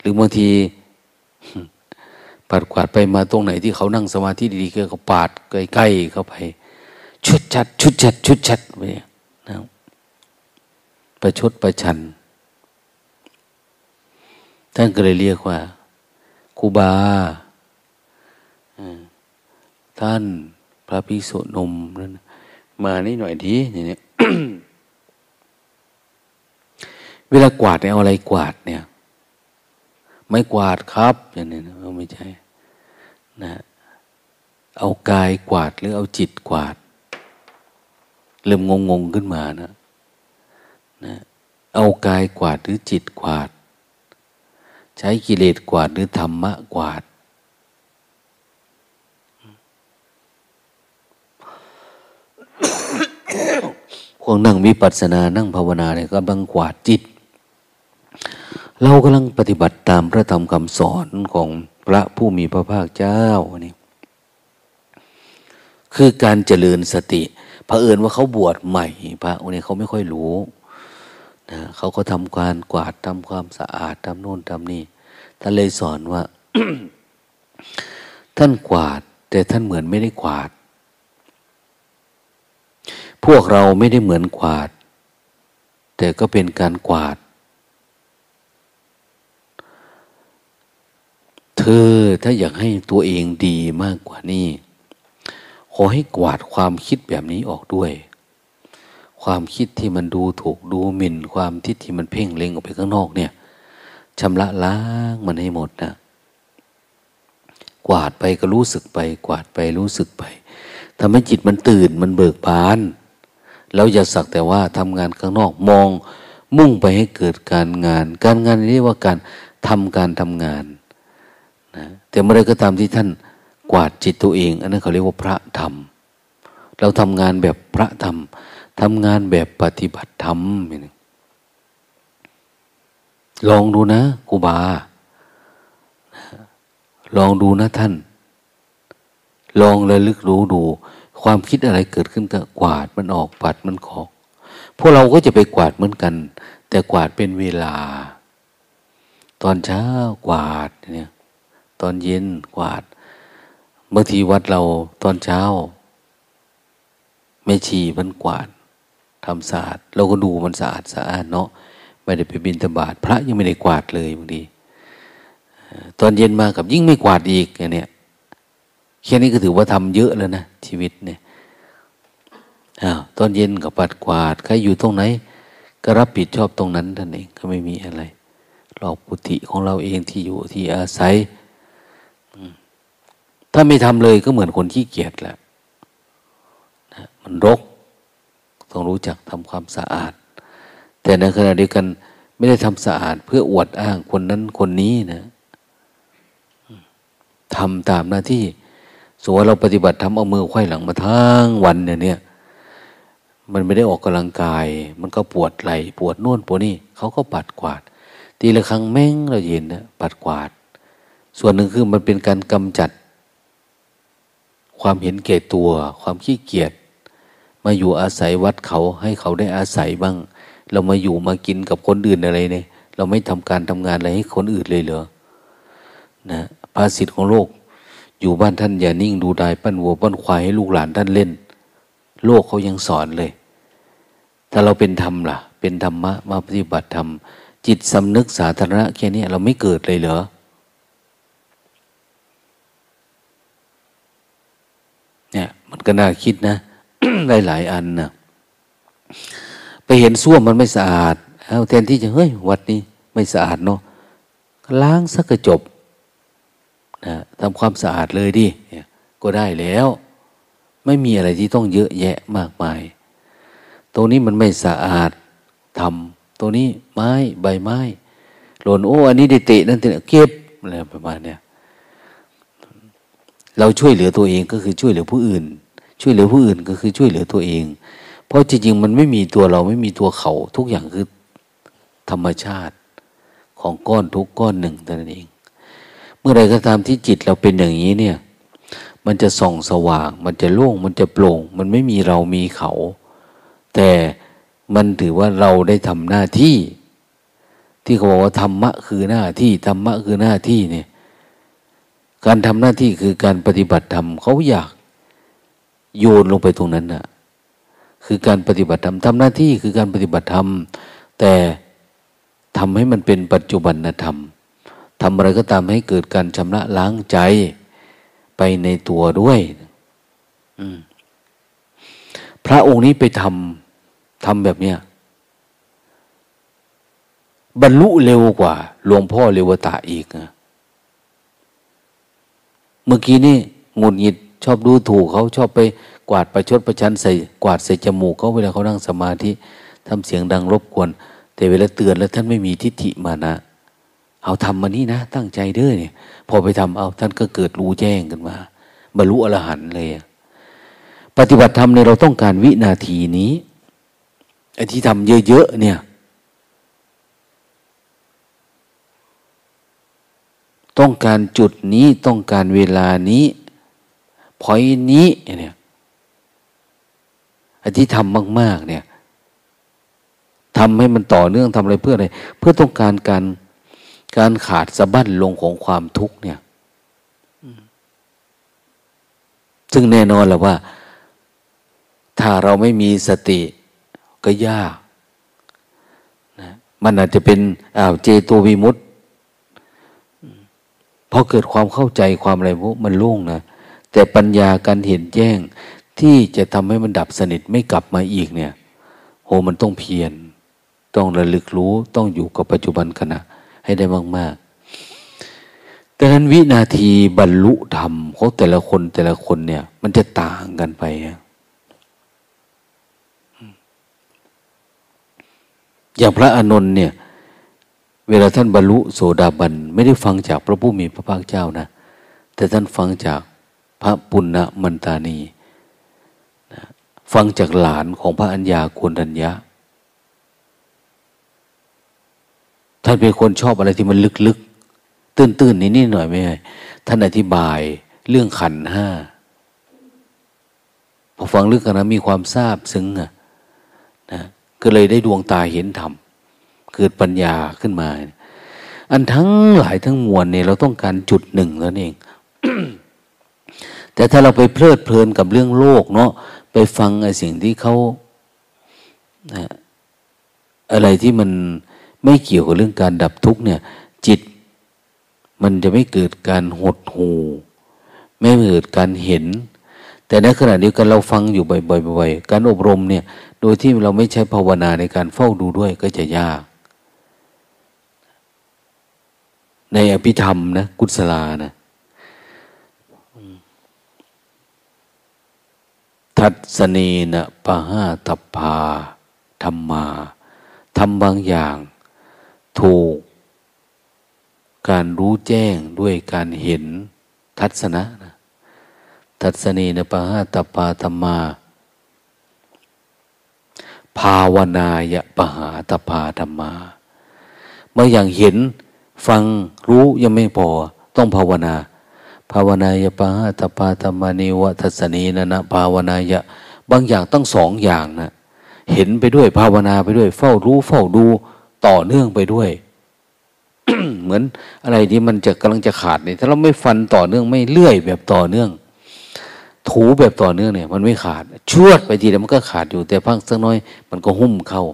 หรือบางทีปัดกวาดไปมาตรงไหนที่เขานั่งสมาธิดีๆก็เขาปาดใกล้ๆเข้าไป ชุดชัด ชุดชัด ชุดชัดไปนะประชดประชัน ท่านก็เลยเรียกว่าครูบาท่านพระภิกษุนมนั่น มานี่หน่อยดีอย่างนี้เวลากวาดเนี่ยเอาอะไรกวาดเนี่ย ไม่กวาดครับอย่างนี้นะไม่ใช่นะเอากายกวาดหรือเอาจิตกวาด เริ่มงงงขึ้นมานะนะเอากายกวาดหรือจิตกวาด ใช้กิเลสกวาดหรือธรรมะกวาด พวกนั่งวิปัสสนานั่งภาวนาเนี่ยกำลังกวาดจิต เรากำลังปฏิบัติตามพระธรรมคำสอนของพระผู้มีพระภาคเจ้านี่คือการเจริญสติเผอิญว่าเขาบวชใหม่ พระองค์นี้เขาไม่ค่อยรู้นะเขาก็ทำการกวาดทำความสะอาดทำโน่นทำนี่ท่านเลยสอนว่า ท่านกวาด แต่ท่านเหมือนไม่ได้กวาด พวกเราไม่ได้เหมือนกวาด แต่ก็เป็นการกวาด เธอถ้าอยากให้ตัวเองดีมากกว่านี้ ขอให้กวาดความคิดแบบนี้ออกด้วย ความคิดที่มันดูถูกดูหมิ่น ความทิฏที่มันเพ่งเล็งออกไปข้างนอกเนี่ยชำระล้างมันให้หมดนะกวาดไปก็รู้สึกไป กวาดไปรู้สึกไปทำให้จิตมันตื่นมันเบิกบาน เราอย่าสักแต่ว่าทำงานข้างนอกมอง มุ่งไปให้เกิดการงาน การงานเรียกว่าการทำการทำงานนะแต่เมื่อไรก็ตามที่ท่านกวาดจิตตัวเอง อันนั้นเขาเรียกว่าพระธรรม เราทำงานแบบพระธรรมทำงานแบบปฏิบัติธรรมลองดูนะครูบา ลองดูนะท่าน ลองระลึกรู้ดู ความคิดอะไรเกิดขึ้นก็กวาดมันออกปัดมันขอกพวกเราก็จะไปกวาดเหมือนกัน แต่กวาดเป็นเวลา ตอนเช้ากวาดเนี่ยตอนเย็นกวาดบางทีวัดเราตอนเช้าไม่ชีมันกวาดทำสะอาดเราก็ดูมันสะอาดสะอาดเนาะไม่ได้ไปบินตบาดพระยังไม่ได้กวาดเลยบางทีตอนเย็นมากับยิ่งไม่กวาดอีกอย่างเนี้ย แค่นี้ก็ถือว่าทำเยอะแล้วนะชีวิตเนี่ยอ้าวตอนเย็นก็ปัดกวาดใครอยู่ตรงไหน ก็รับผิดชอบตรงนั้นท่านเองก็ไม่มีอะไรรอบกุฏิของเราเองที่อยู่ที่อาศัยถ้าไม่ทำเลยก็เหมือนคนขี้เกียจแหละนะมันรก ต้องรู้จักทำความสะอาด แต่ในขณะเดียวกันไม่ได้ทำสะอาดเพื่ออวดอ้างคนนั้นคนนี้นะทำตามหน้าที่ สมมติเราปฏิบัติทำเอามือไขว้หลังมาทั้งวันเนี่ยเนี่ยมันไม่ได้ออกกำลังกาย มันก็ปวดไหล่ปวดน่นปวดนี่เขาก็ปัดกวาดทีละครั้งแม่งเราเห็นนะปัดกวาด ส่วนหนึ่งคือมันเป็นการกำจัด ความเห็นแก่ตัว ความขี้เกียจมาอยู่อาศัยวัดเขาให้เขาได้อาศัยบ้าง เรามาอยู่มากินกับคนอื่นอะไรเนี่ยเราไม่ทำการทำงานอะไรให้คนอื่นเลยเหรอนะภาษิตของโลก อยู่บ้านท่านอย่านิ่งดูดายปั้นวัวปั้นควายให้ลูกหลานท่านเล่น โลกเขายังสอนเลย ถ้าเราเป็นธรรมล่ะ เป็นธรรมะมาปฏิบัติธรรม จิตสำนึกสาธารณะแค่นี้เราไม่เกิดเลยเหรอเนี่ย มันก็น่าคิดนะหลายๆอันนะไปเห็นส้วมมันไม่สะอาดเอาแทนที่จะเฮ้ยวัดนี้ไม่สะอาดเนาะล้างสักกระจบ นะทำความสะอาดเลยดิก็ได้แล้ว ไม่มีอะไรที่ต้องเยอะแยะมากมายตัวนี้มันไม่สะอาดทำตัวนี้ไม้ใบไม้ หล่นโอ้อันนี้ด้เตะนั่นเตะเก็บอะไรประมาณเนี้ยเราช่วยเหลือตัวเองก็คือช่วยเหลือผู้อื่น ช่วยเหลือผู้อื่นก็คือช่วยเหลือตัวเอง เพราะจริงๆมันไม่มีตัวเราไม่มีตัวเขา ทุกอย่างคือธรรมชาติของก้อนทุกก้อนหนึ่งแต่นั้นเอง เมื่อไรก็ตามที่จิตเราเป็นอย่างนี้เนี่ย มันจะส่องสว่าง มันจะโล่ง มันจะโปร่ง มันไม่มีเรามีเขา แต่มันถือว่าเราได้ทำหน้าที่ ที่เขาบอกว่าธรรมะคือหน้าที่ธรรมะคือหน้าที่เนี่ย การทำหน้าที่คือการปฏิบัติธรรมเขาอยากโยนลงไปตรงนั้นน่ะ คือการปฏิบัติธรรมทำหน้าที่คือการปฏิบัติธรรมแต่ทำให้มันเป็นปัจจุบันธรรม ทำอะไรก็ตามให้เกิดการชำระล้างใจไปในตัวด้วยพระองค์นี้ไปทำทำแบบเนี้ยบรรลุเร็วกว่าหลวงพ่อเรวตาอีกนะเมื่อกี้นี่งุนหิดชอบดูถูกเขาชอบไปกวาดประชดประชันใส่กวาดใส่จมูกเขาเวลาเขานั่งสมาธิทำเสียงดังรบกวน แต่เวลาเตือนแล้วท่านไม่มีทิฏฐิมานะ เอาทำมานี่นะ ตั้งใจเด้อเนี่ย พอไปทำเอาท่านก็เกิดรู้แจ้งกันมาบรรลุอรหันต์เลย ปฏิบัติธรรมในเราต้องการวินาทีนี้ไอ้ที่ทำเยอะๆเนี่ย ต้องการจุดนี้ต้องการเวลานี้พอยนี้เนี่ยไอ้ที่ทำมาก ๆ เนี่ยทำให้มันต่อเนื่องทำอะไรเพื่ออะไร เพื่อต้องการการ การขาดสะบั้นลงของความทุกข์เนี่ย ซึ่งแน่นอนแหละว่า ถ้าเราไม่มีสติก็ยากนะมันอาจจะเป็นอ้าวเจโตวิมุตต์พอเกิดความเข้าใจความอะไรพวกมันโล่งนะแต่ปัญญาการเห็นแจ้งที่จะทำให้มันดับสนิทไม่กลับมาอีกเนี่ยโหมันต้องเพียรต้องระลึกรู้ต้องอยู่กับปัจจุบันขณะ ให้ได้มากๆดังนั้นวินาทีบรรลุธรรมของแต่ละคนแต่ละคนเนี่ย มันจะต่างกันไป อย่างพระอานนท์เนี่ย เวลาท่านบรรลุโสดาบัน ไม่ได้ฟังจากพระผู้มีพระภาคเจ้านะ แต่ท่านฟังจากพระปุณณมันตานี ฟังจากหลานของพระอัญญาโกนัญญา ท่านเป็นคนชอบอะไรที่มันลึกๆ ตื้นๆนิดๆหน่อยไม่ใช่ท่านอธิบายเรื่องขันห้าพอฟังเรื่องกันนะมีความทราบซึ้งอะนะก็เลยได้ดวงตาเห็นธรรมเกิดปัญญาขึ้นมา อันทั้งหลายทั้งมวลเนี่ยเราต้องการจุดหนึ่งแล้วเอง แต่ถ้าเราไปเพลิดเพลินกับเรื่องโลกเนาะไปฟังไอ้สิ่งที่เขาอะไรที่มัน ไม่เกี่ยวกับเรื่องการดับทุกข์เนี่ย จิตมันจะไม่เกิดการหดหูไม่เกิดการเห็น แต่ในขณะเดียวกันเราฟังอยู่บ่อยๆการอบรมเนี่ย โดยที่เราไม่ใช้ภาวนาในการเฝ้าดูด้วยก็จะยาก ในอภิธรรมนะกุศลานะทัศนีนะปะหาตพาธรรมาทำบางอย่าง ถูก การรู้แจ้งด้วยการเห็นทัศนะนะทัศนีนปะหาตปาธรรมา ภาวนายะปะหาตปาธรรมา เมื่ออย่างเห็นฟังรู้ยังไม่พอ ต้องภาวนา ภาวนายะปะหาตปาธรรมานิวทัศนีนะนะภาวนายะ บางอย่างต้องสองอย่างนะเห็นไปด้วยภาวนาไปด้วย เฝ้ารู้เฝ้าดู ต่อเนื่องไปด้วย เหมือนอะไรที่มันจะกำลังจะขาดเนี่ยถ้าเราไม่ฟันต่อเนื่องไม่เลื่อยแบบต่อเนื่อง ถูแบบต่อเนื่องเนี่ย มันไม่ขาดชวดไปทีเดียวมันก็ขาดอยู่แต่พักสักน้อย มันก็หุ้มเข้า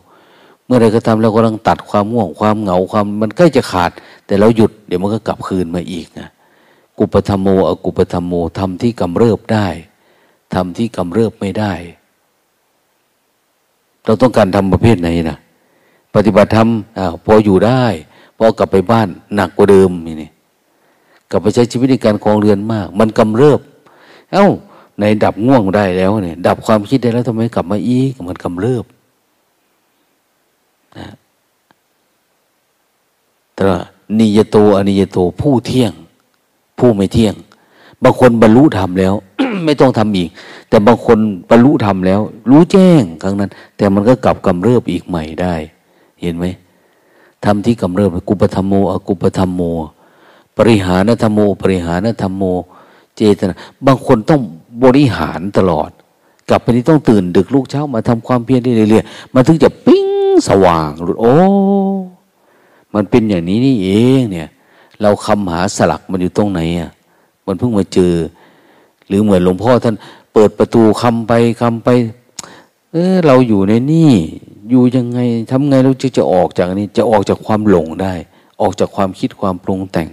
เมื่อไรก็ตามเรากำลังตัดความง่วงความเหงาความมันใกล้จะขาด แต่เราหยุดเดี๋ยวมันก็กลับคืนมาอีกนะกุปธรรมโมอกุปธรรมโมทำที่กำเริบได้ทำที่กำเริบไม่ได้ เราต้องการทำประเภทไหนนะ ปฏิบัติธรรมอพออยู่ได้ พอกลับไปบ้านหนักกว่าเดิมนี่กลับไปใช้ชีวิตในการคลองเรือนมาก มันกำเริบ เอา้า ในดับง่วงได้แล้วเนี่ยดับความคิดได้แล้วทำไมกลับมาอีกมันกำเริบนะแต่นิยโตอนิยโตผู้เที่ยง ผู้ไม่เที่ยง บางคนบรรลุธรรมแล้ว ไม่ต้องทำอีก แต่บางคนบรรลุธรรมแล้ว รู้แจ้งครั้งนั้น แต่มันก็กลับกำเริบอีกใหม่ได้ เห็นไหมทำที่กำเริบกุปธรรมโมอกุปธรรมโม ปริหานธรรมโม ปริหานธรรมโม เจตนา บางคนต้องบริหารตลอด กลับไปนี่ต้องตื่นดึกลูกเช้ามาทำความเพียรเรื่อยๆมันถึงจะปิ้งสว่างหลุดโอ้ มันเป็นอย่างนี้นี่เองเนี่ย เราคำหาสลักมันอยู่ตรงไหนอะ มันเพิ่งมาเจอ หรือเหมือนหลวงพ่อท่านเปิดประตูคำไปคำไป เออเราอยู่ในนี่ อยู่ยังไงทำไงเราจะจะออกจากนี้จะออกจากความหลงได้ ออกจากความคิดความปรุงแต่ง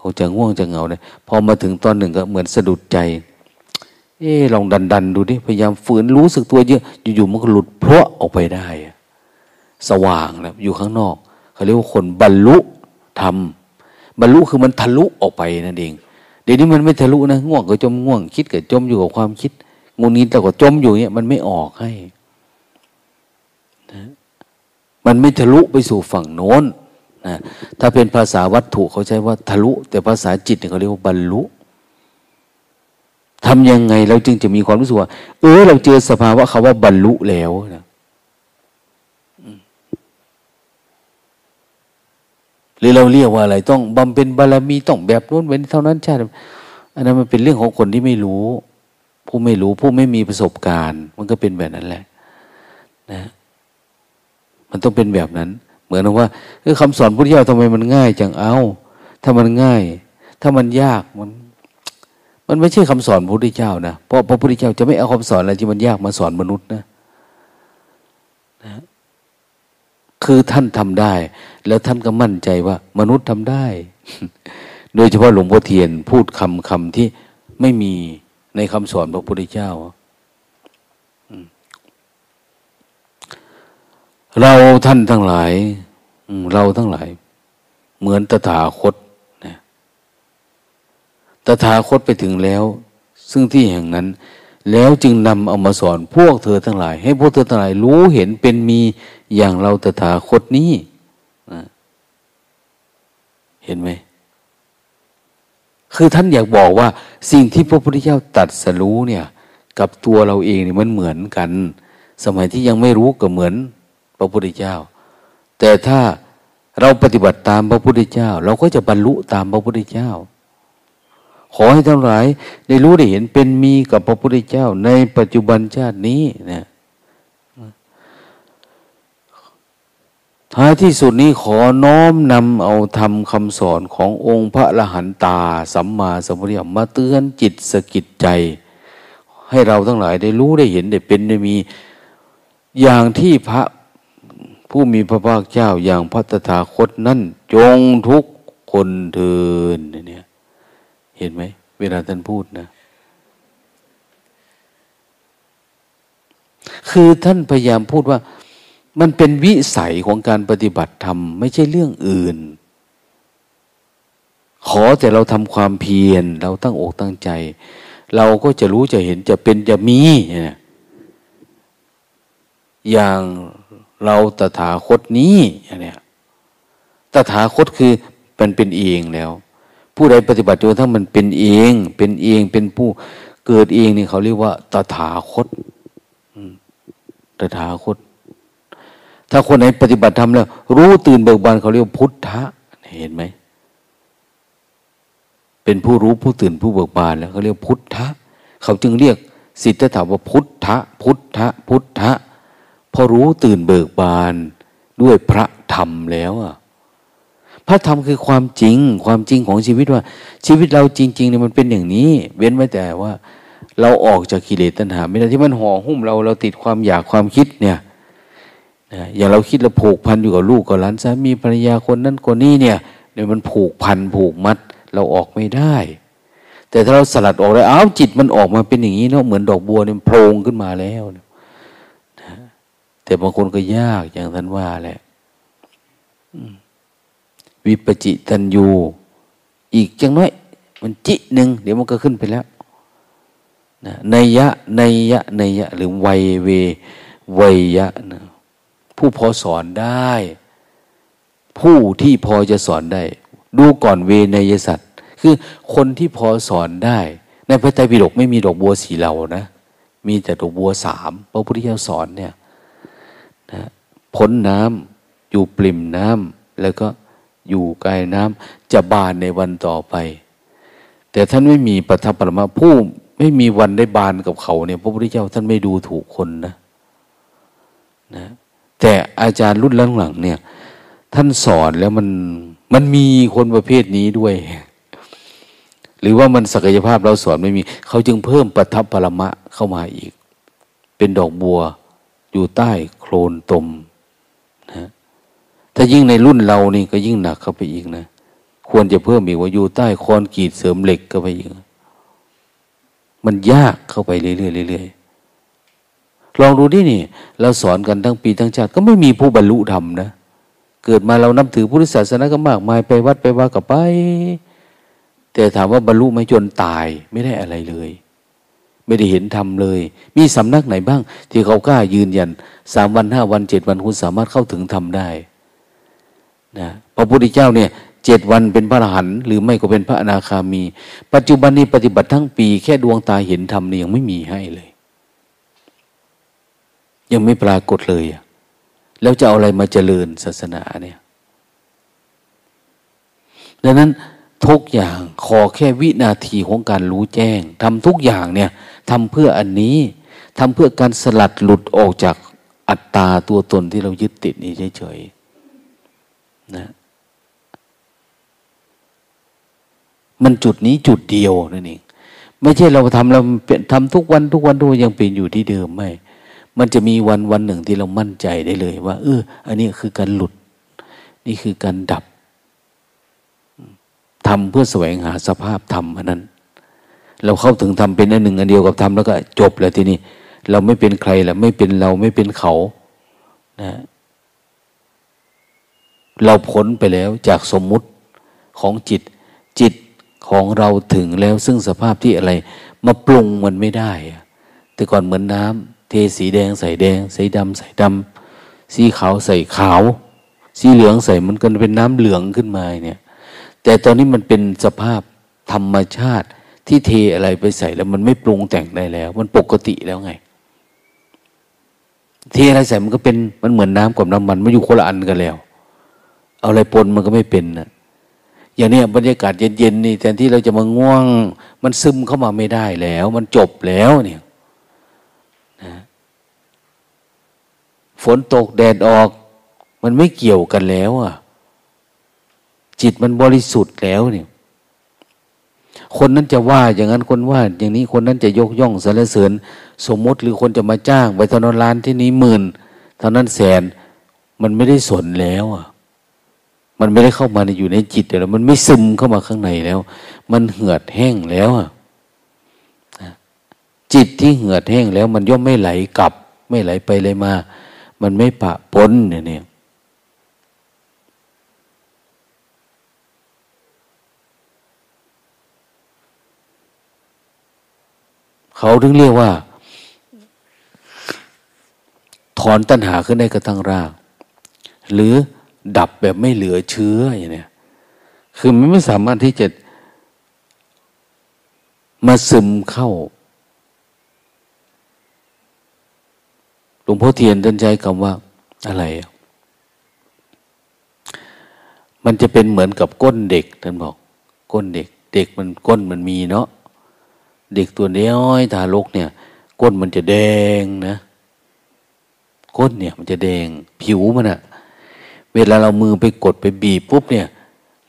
ออกจากง่วงจากเหงาได้พอมาถึงตอนหนึ่งก็เหมือนสะดุดใจ เออลองดันดันดูดิพยายามฝืนรู้สึกตัวเยอะอยู่ๆมันก็หลุดเพราะออกไปได้ สว่างแล้วอยู่ข้างนอกเขาเรียกว่าคนบรรลุธรรมบรรลุคือมันทะลุออกไปนั่นเองเดี๋ยวนี้มันไม่ทะลุนะง่วงก็จมง่วงคิดก็จมอยู่กับความคิดงูนี้แต่ก็จมอยู่เนี่ยมันไม่ออกให้ มันไม่ทะลุไปสู่ฝั่งโน้นนะถ้าเป็นภาษาวัตถุเขาใช้ว่าทะลุ แต่ภาษาจิตเขาเรียกว่าบรรลุทำยังไงเราจึงจะมีความรู้สึกว่า เออ เราเจอสภาวะคาว่าบรรลุแล้วนะหรือเราเรียกว่าอะไรต้องบำเพ็ญบารมีต้องแบบนู้นเว้นเท่านั้นชาติอันนั้นมันเป็นเรื่องของคนที่ไม่รู้ ผู้ไม่รู้ผู้ไม่มีประสบการณ์ มันก็เป็นแบบนั้นแหละ นะ มันต้องเป็นแบบนั้น เหมือนว่าคือคำสอนพุทธเจ้าทำไมมันง่ายจังเอา ถ้ามันง่าย ถ้ามันยากมัน มันไม่ใช่คำสอนพระพุทธเจ้านะเพราะพระพุทธเจ้าจะไม่เอาคำสอนอะไรที่มันยากมาสอนมนุษย์นะนะคือท่านทำได้ แล้วท่านก็มั่นใจว่า มนุษย์ทำได้ โดยเฉพาะหลวงพ่อเทียนพูดคำคำที่ไม่มีในคำสอนพระพุทธเจ้า เราท่านทั้งหลาย เราทั้งหลาย เหมือนตถาคตนะตถาคตไปถึงแล้ว ซึ่งที่แห่งนั้น แล้วจึงนำเอามาสอนพวกเธอทั้งหลาย ให้พวกเธอทั้งหลาย รู้เห็นเป็นมีอย่างเราตถาคตนี้เห็นไหมคือท่านอยากบอกว่า สิ่งที่พระพุทธเจ้าตัดสรู้เนี่ย กับตัวเราเองเนี่ยมันเหมือนกัน สมัยที่ยังไม่รู้ก็เหมือน พระพุทธเจ้า แต่ถ้าเราปฏิบัติตามพระพุทธเจ้า เราก็จะบรรลุตามพระพุทธเจ้า ขอให้ทั้งหลายได้รู้ได้เห็นเป็นมีกับพระพุทธเจ้า ในปัจจุบันชาตินี้นะท้ายที่สุดนี้ขอน้อมนำเอาทำคำสอนขององค์พระละหันตาสัมมาสัมพุทธเจ้ามาเตือนจิตสกิดใจ ให้เราทั้งหลายได้รู้ได้เห็นได้เป็นได้มีอย่างที่พระ ผู้มีพระภาคเจ้าอย่างพระตถาคตนั้นจงทุกคนเทินเนี่ยเห็นไหม เวลาท่านพูดนะ คือท่านพยายามพูดว่า มันเป็นวิสัยของการปฏิบัติธรรม ไม่ใช่เรื่องอื่น ขอแต่เราทำความเพียร เราตั้งอกตั้งใจ เราก็จะรู้จะเห็นจะเป็นจะมี อย่าง เราตถาคตนี้เนี่ยตถาคตคือมันเป็นเองแล้ว ผู้ใดปฏิบัติจนทั้งมันเป็นเอง เป็นเองเป็นผู้เกิดเองนี่เขาเรียกว่าตถาคตตถาคต ถ้าคนไหนปฏิบัติธรรมแล้ว รู้ตื่นเบิกบานเขาเรียกพุทธะเห็นไหมเป็นผู้รู้ผู้ตื่นผู้เบิกบานแล้วเขาเรียกพุทธะเขาจึงเรียกสิทธัตถะว่าพุทธะพุทธะพุทธะ พอรู้ตื่นเบิกบานด้วยพระธรรมแล้วอะพระธรรมคือความจริง ความจริงของชีวิตว่า ชีวิตเราจริงๆเนี่ยมันเป็นอย่างนี้ เว้นไว้แต่ว่า เราออกจากกิเลสตัณหา ไม่ได้ที่มันห่อหุ้มเราเราติดความอยากความคิดเนี่ยอย่างเราคิดเราผูกพันอยู่กับลูกกับหลานสามีภรรยาคนนั้นคนนี้เนี่ยเดี๋ยมันผูกพันผูกมัด เราออกไม่ได้ แต่ถ้าเราสลัดออกแล้วอ้าวจิตมันออกมาเป็นอย่างนี้เนาะเหมือนดอกบัวเนี่ยโผล่ขึ้นมาแล้วนะ แต่บางคนก็ยากอย่างท่านว่าแหละวิปจิตันยูอีกจังน้อย มันจิหนึ่งเดี๋ยวมันก็ขึ้นไปแล้วนะนยะนยะนยะ หรือไวเวไวยะนะผู้พอสอนได้ ผู้ที่พอจะสอนได้ ดูก่อนเวนยสัตว์คือคนที่พอสอนได้ ในพระไตรปิฎกไม่มีดอกบัวสีเหล่านะ มีแต่ดอกบัวสามพระพุทธเจ้าสอนเนี่ย พ้นน้ำอยู่ปริ่มน้ำแล้วก็อยู่กล้น้ำจะบานในวันต่อไป แต่ท่านไม่มีปัทภปรมาผู้ไม่มีวันได้บานกับเขาเนี่ยพระพุทธเจ้าท่านไม่ดูถูกคนนะนะแต่อาจารย์รุ่นหลังๆเนี่ย ท่านสอนแล้วมันมันมีคนประเภทนี้ด้วย หรือว่ามันศักยภาพเราสอนไม่มี เขาจึงเพิ่มปัทภปรมะเข้ามาอีก เป็นดอกบัวอยู่ใต้โคลนตม ถ้ายิ่งในรุ่นเรานี่ก็ยิ่งหนักเข้าไปอีกนะ ควรจะเพิ่มอีกว่าอยู่ใต้คอนกรีตเสริมเหล็กก็ไปอีก มันยากเข้าไปเรื่อยๆเรื่อยๆลองดูดินี่ เราสอนกันทั้งปีทั้งชาติ ก็ไม่มีผู้บรรลุธรรมนะ เกิดมาเรานับถือพุทธศาสนาก็มากมายไปวัดไปว่ากับไป แต่ถามว่าบรรลุไม่จนตายไม่ได้อะไรเลยไม่ได้เห็นธรรมเลย มีสำนักไหนบ้าง ที่เขากล้ายืนยันสามวันห้าวันเจ็ดวันคุณสามารถเข้าถึงธรรมได้ นะพระพุทธเจ้าเนี่ยเจ็ดวันเป็นพระอรหันต์หรือไม่ก็เป็นพระอนาคามี ปัจจุบันนี้ปฏิบัติทั้งปี แค่ดวงตาเห็นธรรมนี่ยังไม่มีให้เลย ยังไม่ปรากฏเลยแล้วจะเอาอะไรมาเจริญศาสนาเนี่ยดังนั้นทุกอย่างขอแค่วินาทีของการรู้แจ้งทำทุกอย่างเนี่ยทำเพื่ออันนี้ทำเพื่อการสลัดหลุดออกจากอัตตาตัวตนที่เรายึดติดนี้เฉยๆ นะมันจุดนี้จุดเดียวนั่นเองไม่ใช่เราทำเราเปลี่ยนทำทุกวันทุกวันทุกยังเป็นอยู่ที่เดิมไม่ มันจะมีวันวันหนึ่งที่เรามั่นใจได้เลย ว่า เออ อันนี้คือการหลุด นี่คือการดับทำเพื่อแสวงหาสภาพธรรมอันนั้น เราเข้าถึงทำเป็นอันหนึ่ง อันเดียวกับธรรมแล้วก็จบแล้วทีนี้ เราไม่เป็นใครแล้วไม่เป็นเราไม่เป็นเขา นะ เราพ้นไปแล้วจากสมมุติของจิต จิตของเราถึงแล้วซึ่งสภาพที่อะไร มาปรุงมันไม่ได้ แต่ก่อนเหมือนน้ำเทสีแดงใส่แดง ใสีดำใส่ดำสีขาวใส่ขาว สีเหลืองใส่มันก็เป็นน้ำเหลืองขึ้นมาเนี่ย แต่ตอนนี้มันเป็นสภาพธรรมชาติที่เทอะไรไปใส่แล้วมันไม่ปรุงแต่งได้แล้ว มันปกติแล้วไง เทอะไรใส่มันก็เป็นมันเหมือนน้ำกับน้ำมันมันอยู่คนละอันกันแล้ว เอาอะไรปนมันก็ไม่เป็นนะอย่างนี้บรรยากาศเย็นๆนี่แทนที่เราจะมาง่วง มันซึมเข้ามาไม่ได้แล้ว มันจบแล้วเนี่ยนะฝนตกแดดออก มันไม่เกี่ยวกันแล้วอะ จิตมันบริสุทธิ์แล้วเนี่ย คนนั้นจะว่าอย่างนั้นคนว่า อย่างนี้คนนั้นจะยกย่องสรรเสริญ สมมติหรือคนจะมาจ้างไปทนั้นล้านที่นี้หมื่นเท่านั้นแสน มันไม่ได้สนแล้วอะ มันไม่ได้เข้ามาในอยู่ในจิตแล้ว มันไม่ซึมเข้ามาข้างในแล้ว มันเหือดแห้งแล้วจิตที่เหือดแห้งแล้ว มันย่อมไม่ไหลกลับ ไม่ไหลไปเลยมา มันไม่ปะปนเนี่ยเนี่ยเขาถึงเรียกว่า ถอนตัณหาขึ้นได้กระทั่งราก หรือ ดับแบบไม่เหลือเชื้ออย่างนี้คือมันไม่สามารถที่จะมาซึมเข้าหลวงพ่อเทียนท่านใช้คำว่าอะไร มันจะเป็นเหมือนกับก้นเด็กท่านบอก ก้นเด็ก เด็กมันก้นมันมีเนาะเด็กตัวน้อยทารกเนี่ย ก้นมันจะแดงนะ ก้นเนี่ย มันจะแดง ผิวมันอะ เวลาเรามือไปกดไปบีบปุ๊บเนี่ย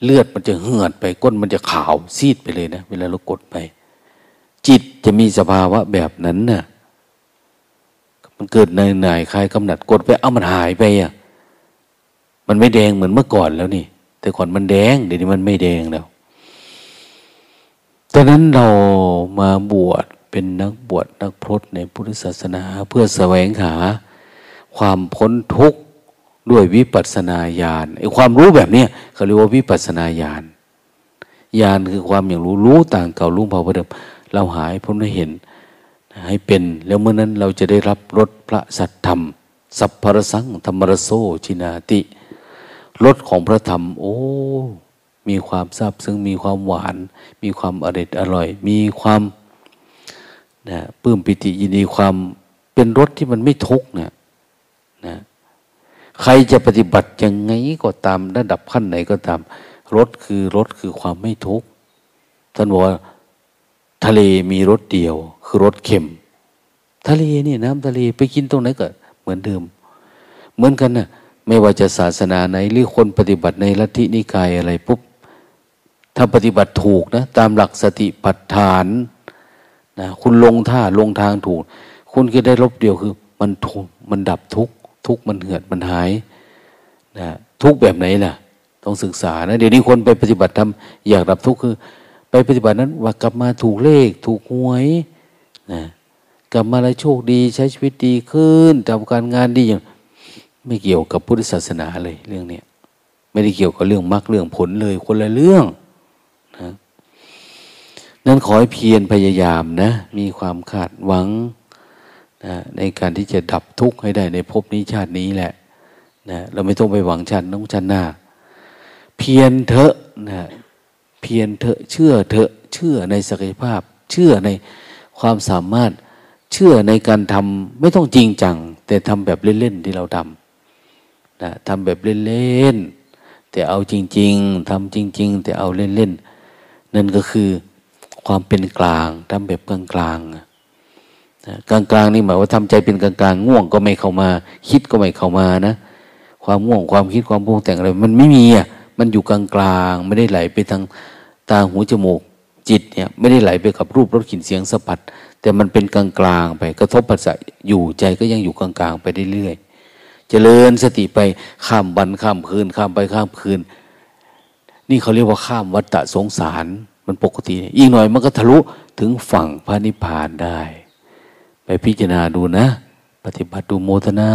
เลือดมันจะเหือดไปก้นมันจะขาวซีดไปเลยนะ เวลาเรากดไป จิตจะมีสภาวะแบบนั้นนะ่ะมันเกิดในหน่ายคลายกำหนัดกดไปเอามันหายไปอะมันไม่แดงเหมือนเมื่อก่อนแล้วนี่ แต่ก่อนมันแดงเดี๋ยวนี้มันไม่แดงแล้วตอนนั้นเรามาบวชเป็นนักบวชนักพรตในพุทธศาสนา เพื่อแสวงหา ความพ้นทุกข์ ด้วยวิปัสนาญาณไอ้ความรู้แบบเนี้ยเขาเรียกว่าวิปัสนาญาณญาณคือความอย่างรู้รู้ต่างเก่ารู้เผาเดิมเราหายพ้นให้เห็น ให้เป็น แล้วเมื่อนั้นเราจะได้รับรสพระสัตธรรม สัพพรสังธรรมรโซชินาติรสของพระธรรม โอ้ มีความซาบซึ้งมีความหวาน มีความอร่อยอร่อย มีความนะปื้มปิติยินดีความเป็นรสที่มันไม่ทุกเนี่ย ใครจะปฏิบัติยังไงก็ตามระดับขั้นไหนก็ตามรสคือรสคือความไม่ทุกข์ท่านบอกว่าทะเลมีรสเดียว คือรสเค็ม ทะเลนี่น้ำทะเลไปกินตรงไหนก็เหมือนเดิม เหมือนกันนะ่ะไม่ว่าจะศาสนาไหนหรือคนปฏิบัติในลัทธินิกายอะไรปุ๊บถ้าปฏิบัติถูกนะตามหลักสติปัฏฐานนะคุณลงท่าลงทางถูก คุณก็ได้รบเดียวคือ มันทุกมันดับทุกข์ ทุกมันเหือดมันหายนะทุกแบบไหนล่ะ ต้องศึกษานะเดี๋ยวนี้คนไปปฏิบัติทำอยากดับทุกข์คือ ไปปฏิบัตินั้นว่ากลับมาถูกเลข ถูกหวยนะกลับมาแล้วโชคดีใช้ชีวิตดีขึ้นทำการงานดีอย่างไม่เกี่ยวกับพุทธศาสนาเลยเรื่องเนี้ยไม่ได้เกี่ยวกับเรื่องมรรคเรื่องผลเลยคนละเรื่องนะนั้นขอให้เพียรพยายามนะ มีความคาดหวัง นะในการที่จะดับทุกข์ให้ได้ในภพนี้ชาตินี้แหละนะเราไม่ต้องไปหวังชาติน้องชาติหน้า เพียรเถอะนะเพียรเถอะเชื่อเถอะเชื่อในศักยภาพ เชื่อในความสามารถเชื่อในการทำไม่ต้องจริงจัง แต่ทำแบบเล่นๆที่เราทำนะทำแบบเล่นๆแต่เอาจริง ๆทำจริง ๆ แต่เอาเล่นๆนั่นก็คือความเป็นกลางทำแบบกลางกลาง กลางกลางนี่หมายว่าทำใจเป็นกลางกลางง่วงก็ไม่เข้ามา คิดก็ไม่เข้ามานะ ความง่วงความคิดความปรุงแต่งอะไรมันไม่มีอะมันอยู่กลางกลางไม่ได้ไหลไปทางตาหูจมูกจิตเนี่ยไม่ได้ไหลไปกับรูปรสกลิ่นเสียงสัมผัส แต่มันเป็นกลางกลางไปกระทบปัสสาวะอยู่ใจก็ยังอยู่กลางกลางไปเรื่อยๆเจริญสติไปข้ามวันข้ามคืนข้ามไปข้ามคืน นี่เขาเรียกว่าข้ามวัฏฏะสงสาร มันปกติ อีกหน่อยมันก็ทะลุถึงฝั่งพระนิพพานได้ ไปพิจารณาดูนะ ปฏิบัติดูโมทนา